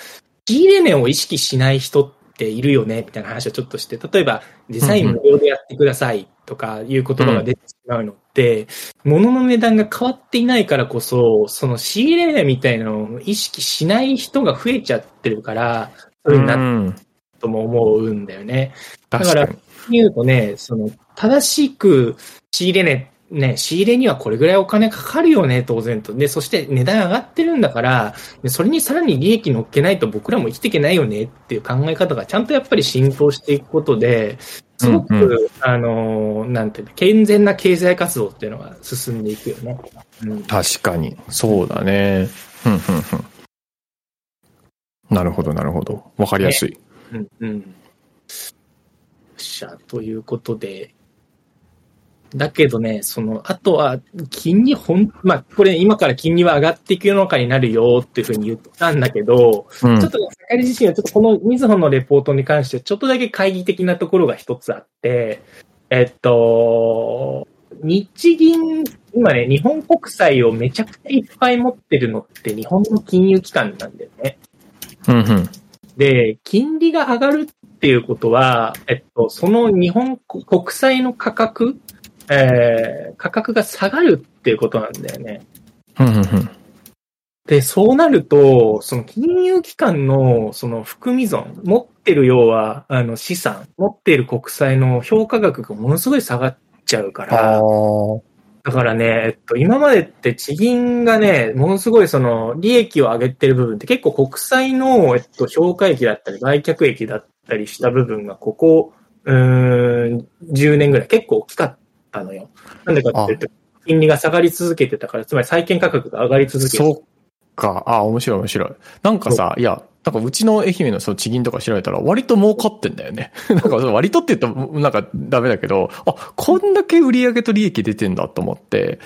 仕入れ値を意識しない人っっているよね、みたいな話をちょっとして、例えば、デザイン無料でやってくださいとかいう言葉が出てしまうのって、物の値段が変わっていないからこそ、その仕入れみたいなのを意識しない人が増えちゃってるから、そういうなるとも思うんだよね。だから、言うとね、その、正しく仕入れねね、仕入れにはこれぐらいお金かかるよね、当然と。で、そして値段上がってるんだから、それにさらに利益乗っけないと僕らも生きていけないよねっていう考え方がちゃんとやっぱり浸透していくことで、すごく、うんうん、あの、なんていうの、健全な経済活動っていうのが進んでいくよね。うん、確かに。そうだね。ふんふんふん。なるほど、なるほど。わかりやすい。ね、うん、うん。しゃ、ということで、だけどね、その、あとは、金利ほん、まあ、これ今から金利は上がっていく世の中になるよっていうふうに言ったんだけど、うん、ちょっとね、坂井自身はちょっとこのみずほのレポートに関してちょっとだけ懐疑的なところが一つあって、えっと、日銀、今ね、日本国債をめちゃくちゃいっぱい持ってるのって日本の金融機関なんだよね。うんうん、で、金利が上がるっていうことは、えっと、その日本国債の価格えー、価格が下がるっていうことなんだよね。で、そうなると、その金融機関のその含み損、持ってる要は、あの資産、持っている国債の評価額がものすごい下がっちゃうから、だからね、えっと、今までって地銀がね、ものすごいその利益を上げてる部分って結構国債の、えっと、評価益だったり売却益だったりした部分がここ、うん、10年ぐらい結構大きかったのよ。なんでかっていうと、金利が下がり続けてたから、つまり債券価格が上がり続けてた。そっか。あ、面白い面白い。なんかさ、いや、なんかうちの愛媛のその地銀とか調べたら割と儲かってんだよね。*laughs* なんか割とって言ったらなんかダメだけど、あ、こんだけ売上と利益出てんだと思って。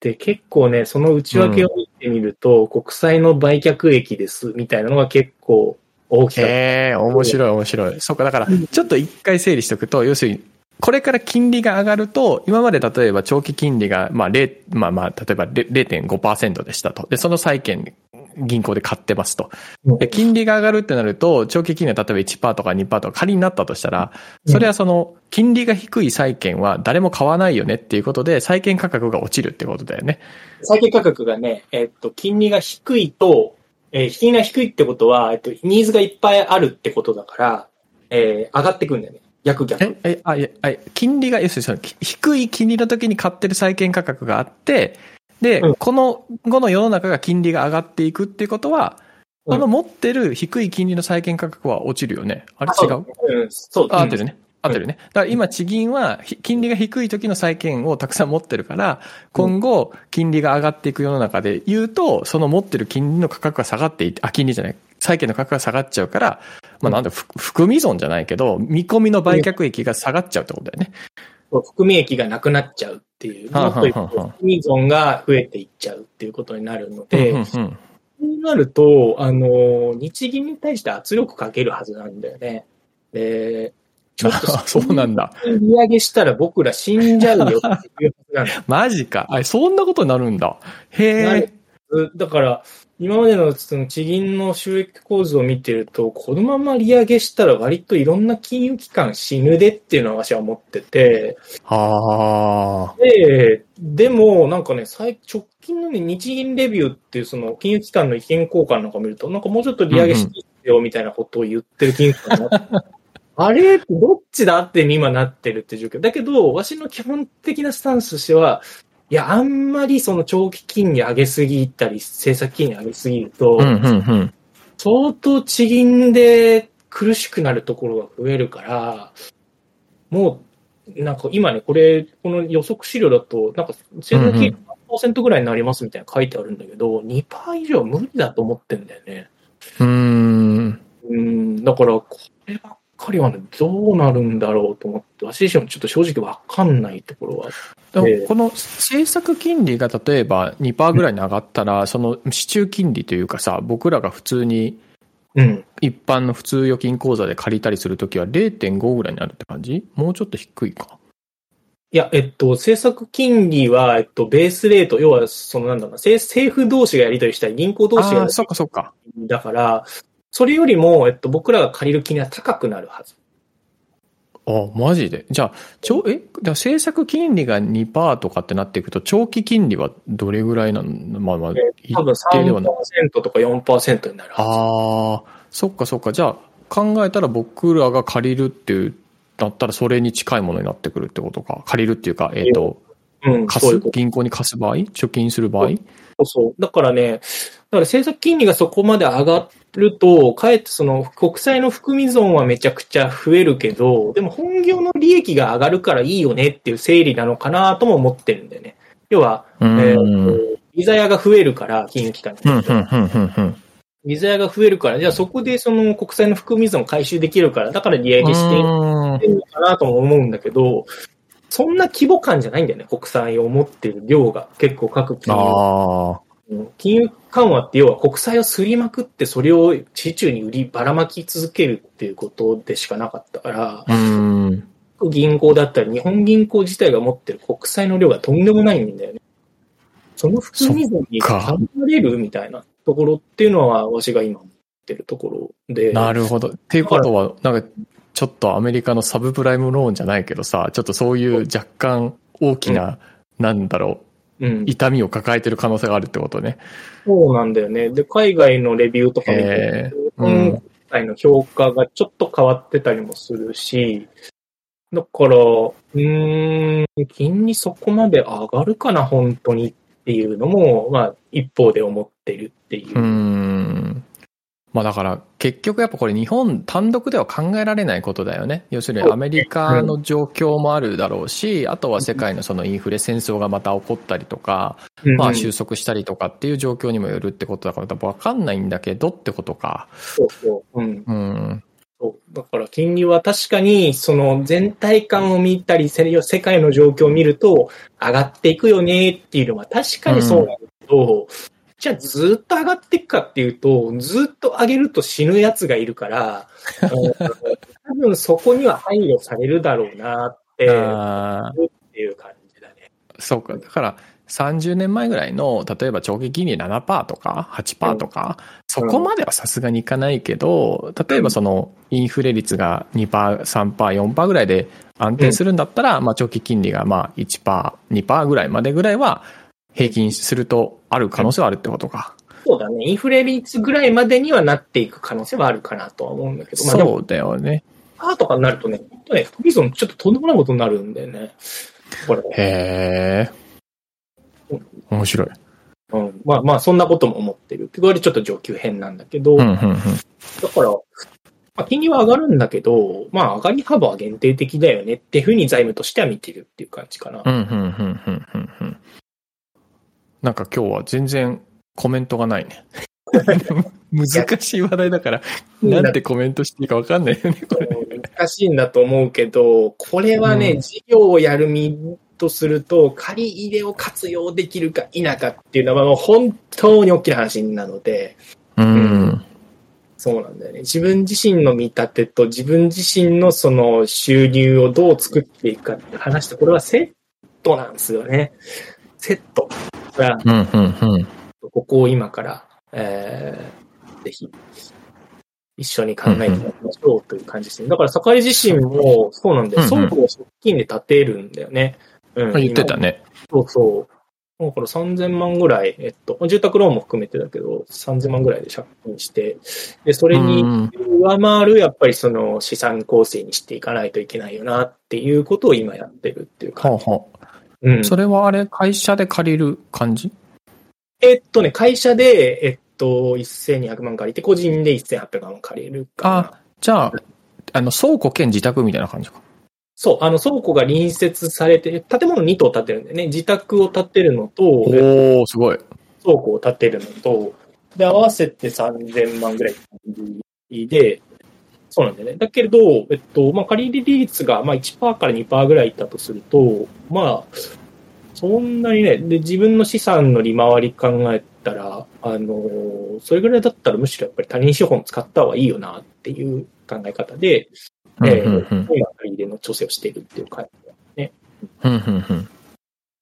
で、結構ね、その内訳を見てみると、うん、国債の売却益ですみたいなのが結構大きかった。へえ、面白い面白い。そっか、だから、ちょっと一回整理しておくと、要するに、これから金利が上がると、今まで例えば長期金利が、まあ、0、まあまあ、例えば0.5%でしたと。で、その債券、銀行で買ってますと。で、金利が上がるってなると、長期金利は例えば1%とか2%とか仮になったとしたら、それはその、金利が低い債券は誰も買わないよねっていうことで、債券価格が落ちるってことだよね。債券価格がね、えっと、金利が低いと、えー、金利が低いってことは、えっと、ニーズがいっぱいあるってことだから、えー、上がってくんだよね。逆逆。え、え、あ、いや、金利が、要するに低い金利の時に買ってる債券価格があって、で、うん、この後の世の中が金利が上がっていくっていうことは、この持ってる低い金利の債券価格は落ちるよね。あれ違う？うん、そう。合ってるね。合ってるね。だから今地銀は金利が低い時の債券をたくさん持ってるから、今後金利が上がっていく世の中で言うと、その持ってる金利の価格が下がっていって、あ、金利じゃない、債券の価格が下がっちゃうから、まあなんだ、含み損じゃないけど、見込みの売却益が下がっちゃうってことだよね。含み益がなくなっちゃうっていう。もっと含み損が増えていっちゃうっていうことになるので、そうなると、あの、日銀に対して圧力かけるはずなんだよね。で、ちょっと *laughs* そうなんだ。利上げしたら僕ら死んじゃうよっていう。*laughs* マジか。あ、そんなことになるんだ。へえ。だから、今までのその地銀の収益構図を見てると、このまま利上げしたら割といろんな金融機関死ぬでっていうのは私は思ってて。はあ。で、でもなんかね、最直近のね、日銀レビューっていうその金融機関の意見交換なんか見ると、なんかもうちょっと利上げしていいよみたいなことを言ってる金融機関が *laughs* あれ？どっちだ？って今なってるって状況。だけど、わしの基本的なスタンスとしては、いや、あんまりその長期金利上げすぎたり、政策金利上げすぎると、相当地銀で苦しくなるところが増えるから、もう、なんか今ね、これ、この予測資料だと、なんか政策金利3%ぐらいになりますみたいな書いてあるんだけど、2%以上は無理だと思ってんだよね。うん。うん、だから、こればっかりはね、どうなるんだろうと思って、私自身もちょっと正直わかんないところはこの政策金利が例えば2%ぐらいに上がったら、その市中金利というかさ、僕らが普通に、一般の普通預金口座で借りたりするときは0.5ぐらいになるって感じ？もうちょっと低いか。いや、えっと、政策金利は、えっと、ベースレート、要は、そのなんだろうな、政府同士がやり取りしたり、銀行同士がやり取りそっかそっか。だから、それよりも、えっと、僕らが借りる金利は高くなるはず。あ、マジで？じゃあ、ちょ、え、じゃあ政策金利が2%とかってなっていくと、長期金利はどれぐらいなの？まあまあ、多分3%とか4%になるはず。ああ、そっかそっか。じゃあ、考えたら僕らが借りるっていう、だったらそれに近いものになってくるってことか。借りるっていうか、えっ、ー、と、うん、貸す？銀行に貸す場合？貯金する場合？そうそう。だからね、だから政策金利がそこまで上がると、かえってその国債の含み損はめちゃくちゃ増えるけど、でも本業の利益が上がるからいいよねっていう整理なのかなとも思ってるんだよね。要は、えー、ビザ屋が増えるから、金融機関に。ビザ屋が増えるから、じゃあそこでその国債の含み損を回収できるから、だから利上げしてるのかなとも思うんだけど、そんな規模感じゃないんだよね、国債を持ってる量が。結構各金融。金融緩和って要は国債をすりまくってそれを市中に売りばらまき続けるっていうことでしかなかったから、銀行だったり日本銀行自体が持ってる国債の量がとんでもないんだよね。その含み損に考れるみたいなところっていうのは、わしが今持ってるところで。なるほど。っていうことは、なんか、ちょっとアメリカのサブプライムローンじゃないけどさ、ちょっとそういう若干大きな、うん、なんだろう、うん、痛みを抱えてる可能性があるってことね。そうなんだよね。で、海外のレビューとか見て、今回の評価がちょっと変わってたりもするし、だから、うん、金利そこまで上がるかな、本当にっていうのも、まあ、一方で思ってるっていう。うんまあだから結局やっぱこれ日本単独では考えられないことだよね。要するにアメリカの状況もあるだろうし、あとは世界のそのインフレ戦争がまた起こったりとか、まあ収束したりとかっていう状況にもよるってことだから多分わかんないんだけどってことか。そうそう。うん。うんそうだから金利は確かにその全体感を見たり、世界の状況を見ると上がっていくよねっていうのは確かにそうなんだけど、うんじゃあずっと上がっていくかっていうと、ずっと上げると死ぬ奴がいるから、*laughs* 多分そこには配慮されるだろうなって、っていう感じだね。そうか。だから、30年前ぐらいの、例えば長期金利7%とか8%とか、うん、そこまではさすがにいかないけど、例えばそのインフレ率が2%、3%、4%ぐらいで安定するんだったら、うん、まあ長期金利がまあ1%、2%ぐらいまでぐらいは平均するとある可能性はあるってことか。そうだね。インフレ率ぐらいまでにはなっていく可能性はあるかなとは思うんだけど。まあ、そうだよね。パーとかになるとね、本当ね、フビゾンちょっととんでもないことになるんだよね。これ。へえ。面白い。うん。まあまあ、そんなことも思ってる。これちょっと上級編なんだけど、うんうんうん、だから、まあ、金利は上がるんだけど、まあ、上がり幅は限定的だよねっていうふうに財務としては見てるっていう感じかな。うん、うん、うん、うん、うん。なんか今日は全然コメントがないね。*laughs* 難しい話題だから、なんてコメントしていいかわかんないよね、これ。難しいんだと思うけど、これはね、うん、事業をやる身とすると、借り入れを活用できるか否かっていうのはもう本当に大きな話なので、うん、うん、そうなんだよね。自分自身の見立てと自分自身のその収入をどう作っていくかって話して、これはセットなんですよね。セット。が、うんうんうん、ここを今から、えー、ぜひ、一緒に考えてみましょうという感じですね。だから、坂井自身も、そうなんだよ。倉庫を借金で建てるんだよね。うん。言ってたね。そうそう。だから3000万ぐらい、えっと、住宅ローンも含めてだけど、3000万ぐらいで借金して、で、それに上回る、やっぱりその資産構成にしていかないといけないよなっていうことを今やってるっていう感じ。ははうん。それはあれ、会社で借りる感じ？えっとね、会社で、えっと、1200万借りて、個人で1800万借りるかあ、じゃあ、あの、倉庫兼自宅みたいな感じか。そう、あの、倉庫が隣接されて、建物2棟建てるんでね、自宅を建てるのと、おすごい。倉庫を建てるのと、で、合わせて3000万ぐらいで、そうなんだよね。だけれど、えっと、まあ、借り入れ利率が、まあ、1%から2%ぐらいいったとすると、まあ、そんなにね、で、自分の資産の利回り考えたら、あの、それぐらいだったらむしろやっぱり他人資本使った方がいいよなっていう考え方で、えー、今借り入れの調整をしているっていう感じだね。うんうんうん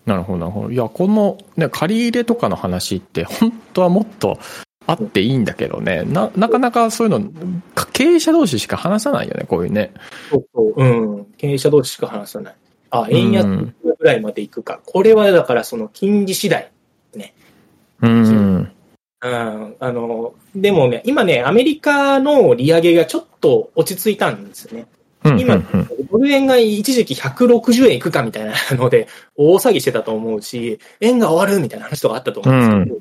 なるほど、なるほど。いや、この、ね、借り入れとかの話って、本当はもっとあっていいんだけどね。な、なかなかそういうの、経営者同士しか話さないよね、こういうね。そうそう、うん。経営者同士しか話さない。あ、円安ぐらいまで行くか。これはだからその金利次第。うん。うん。あの、でもね、今ね、アメリカの利上げがちょっと落ち着いたんですよね。うん今、うんうんドル円が一時期160円いくかみたいなので、大騒ぎしてたと思うし、円が終わるみたいな話とかあったと思うんですけど、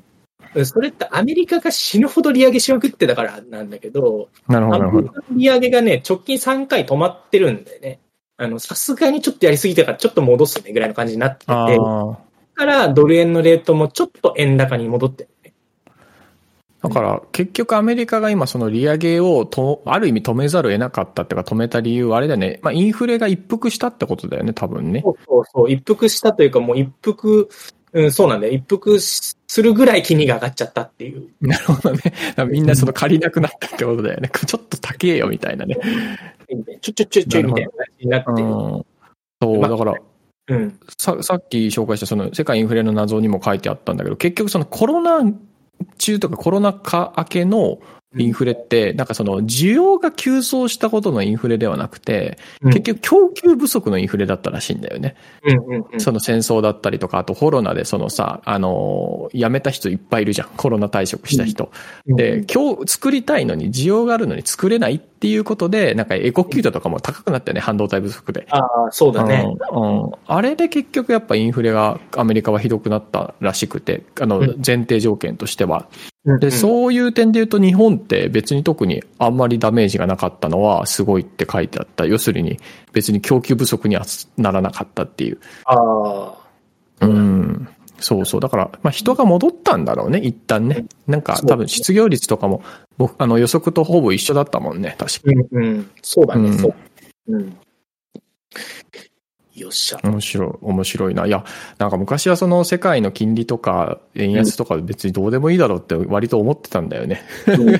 それってアメリカが死ぬほど利上げしまくってたからなんだけど、なるほど、なるほど。アメリカの利上げがね、直近3回止まってるんでね、あの、さすがにちょっとやりすぎたからちょっと戻すねぐらいの感じになってて、あだあ。からドル円のレートもちょっと円高に戻ってるね。だから、結局アメリカが今その利上げをと、ある意味止めざるを得なかったっていうか止めた理由はあれだよね。まあインフレが一服したってことだよね、多分ね。そうそうそう、一服したというかもう一服、うん、そうなんだよ。一服するぐらい金利が上がっちゃったっていう。なるほどね。みんなその借りなくなったってことだよね。*laughs* ちょっと高えよみたいなね。ちょちょちょちょいみたいな感じになってうん。そう、だから、うん。ささっき紹介したその世界インフレの謎にも書いてあったんだけど、結局そのコロナ中とかコロナ禍明けのインフレって、なんかその需要が急増したことのインフレではなくて、うん結局供給不足のインフレだったらしいんだよね。その戦争だったりとか、あとコロナでそのさ、あの、辞めた人いっぱいいるじゃん。コロナ退職した人。で、今日作りたいのに需要があるのに作れないっていうことで、なんかエコキュートとかも高くなったよね、半導体不足で。ああ、そうだね。うんうんあれで結局やっぱインフレがアメリカはひどくなったらしくて、あのうん前提条件としては。で、そういう点で言うと日本って別に特にあんまりダメージがなかったのはすごいって書いてあった。要するに別に供給不足にはならなかったっていう。ああ。うん。そうそう。だから、まあ人が戻ったんだろうね、一旦ね。なんか多分失業率とかも、僕、あの予測とほぼ一緒だったもんね、確か。うんうん。そうだね、うんそう。うん。よっしゃ。面白い、面白いな。いや、なんか昔はその世界の金利とか円安とか別にどうでもいいだろうって割と思ってたんだよね。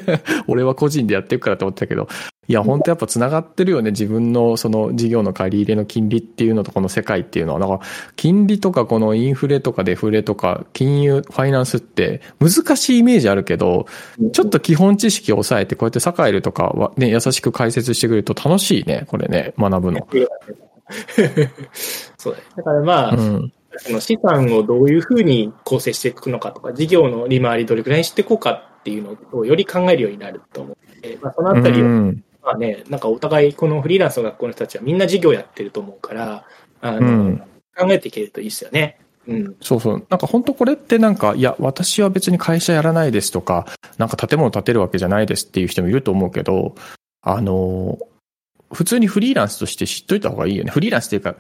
*laughs* 俺は個人でやっていくからって思ってたけど、いや、本当やっぱ繋がってるよね。自分のその事業の借り入れの金利っていうのとこの世界っていうのは。だから、金利とかこのインフレとかデフレとか金融、ファイナンスって難しいイメージあるけど、ちょっと基本知識を抑えてこうやってサカエルとかはね、優しく解説してくれると楽しいね。これね、学ぶの。*laughs* そうだからまあ、うん。その資産をどういうふうに構成していくのかとか、事業の利回りどれくらいにしていこうかっていうのをより考えるようになると思うので、まあ、そのあたりを、うんまあね、なんかお互いこのフリーランスの学校の人たちはみんな事業やってると思うから、あの、うん考えていけるといいですよね。うん。そうそう。なんか本当これってなんか、いや、私は別に会社やらないですとか、なんか建物建てるわけじゃないですっていう人もいると思うけど、あの、普通にフリーランスとして知っといた方がいいよね。フリーランスっていうか、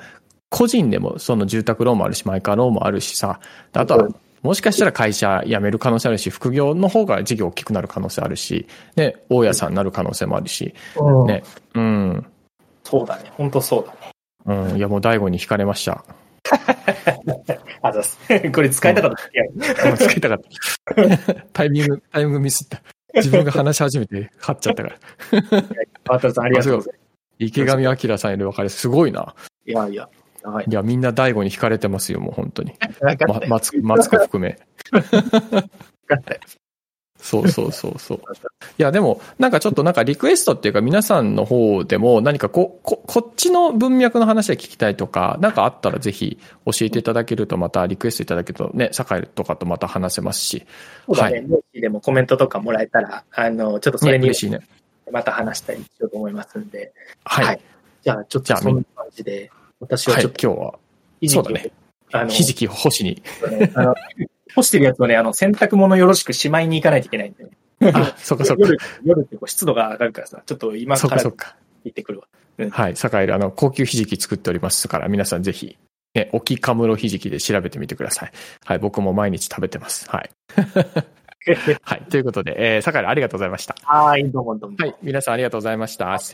個人でもその住宅ローンもあるし、マイカーローンもあるしさ、あとは、もしかしたら会社辞める可能性あるし、副業の方が事業大きくなる可能性あるし、ね、大家さんになる可能性もあるし、ね、うん、そうだね。本当そうだね。うん、いやもう大悟に惹かれました。*laughs* あざっす。これ使いたかった。いや、あ使いたかった。*laughs* タイミング、タイミングミスった。自分が話し始めて、勝っちゃったから。あたさんありがとうございます。池上彰さんいる別れ、すごいな。いやいや、長い。いや、みんな大悟に惹かれてますよ、もう本当に。*laughs* まマツコ、マツコ含め。そうそうそうそう。いや、でも、なんかちょっとなんかリクエストっていうか皆さんの方でも何かこ、こ、こっちの文脈の話が聞きたいとか、なんかあったらぜひ教えていただけるとまたリクエストいただけるとね、酒井とかとまた話せますし。そうだね。はいもしでもコメントとかもらえたら、あの、ちょっとそね、れに嬉しいね。また話したりしようと思いますんで。はい。はいじゃあ、ちょっとそんな感じで、私ははい、ちょっと、今日は、ひじきをそうだね。あの、ひじき星に。あの、干してるやつをね、あの、洗濯物よろしくしまいに行かないといけないんで、ね。あ、そっかそっか。夜、夜ってこう湿度が上がるからさ、ちょっと今そっかからそっか。行ってくるわ。はい。酒井あの、高級ひじき作っておりますから、皆さんぜひ、ね、沖かむろひじきで調べてみてください。はい。僕も毎日食べてます。はい。*laughs* はい。ということで、えー、酒井ありがとうございました。はい、どうもどうも。はい。皆さんありがとうございました。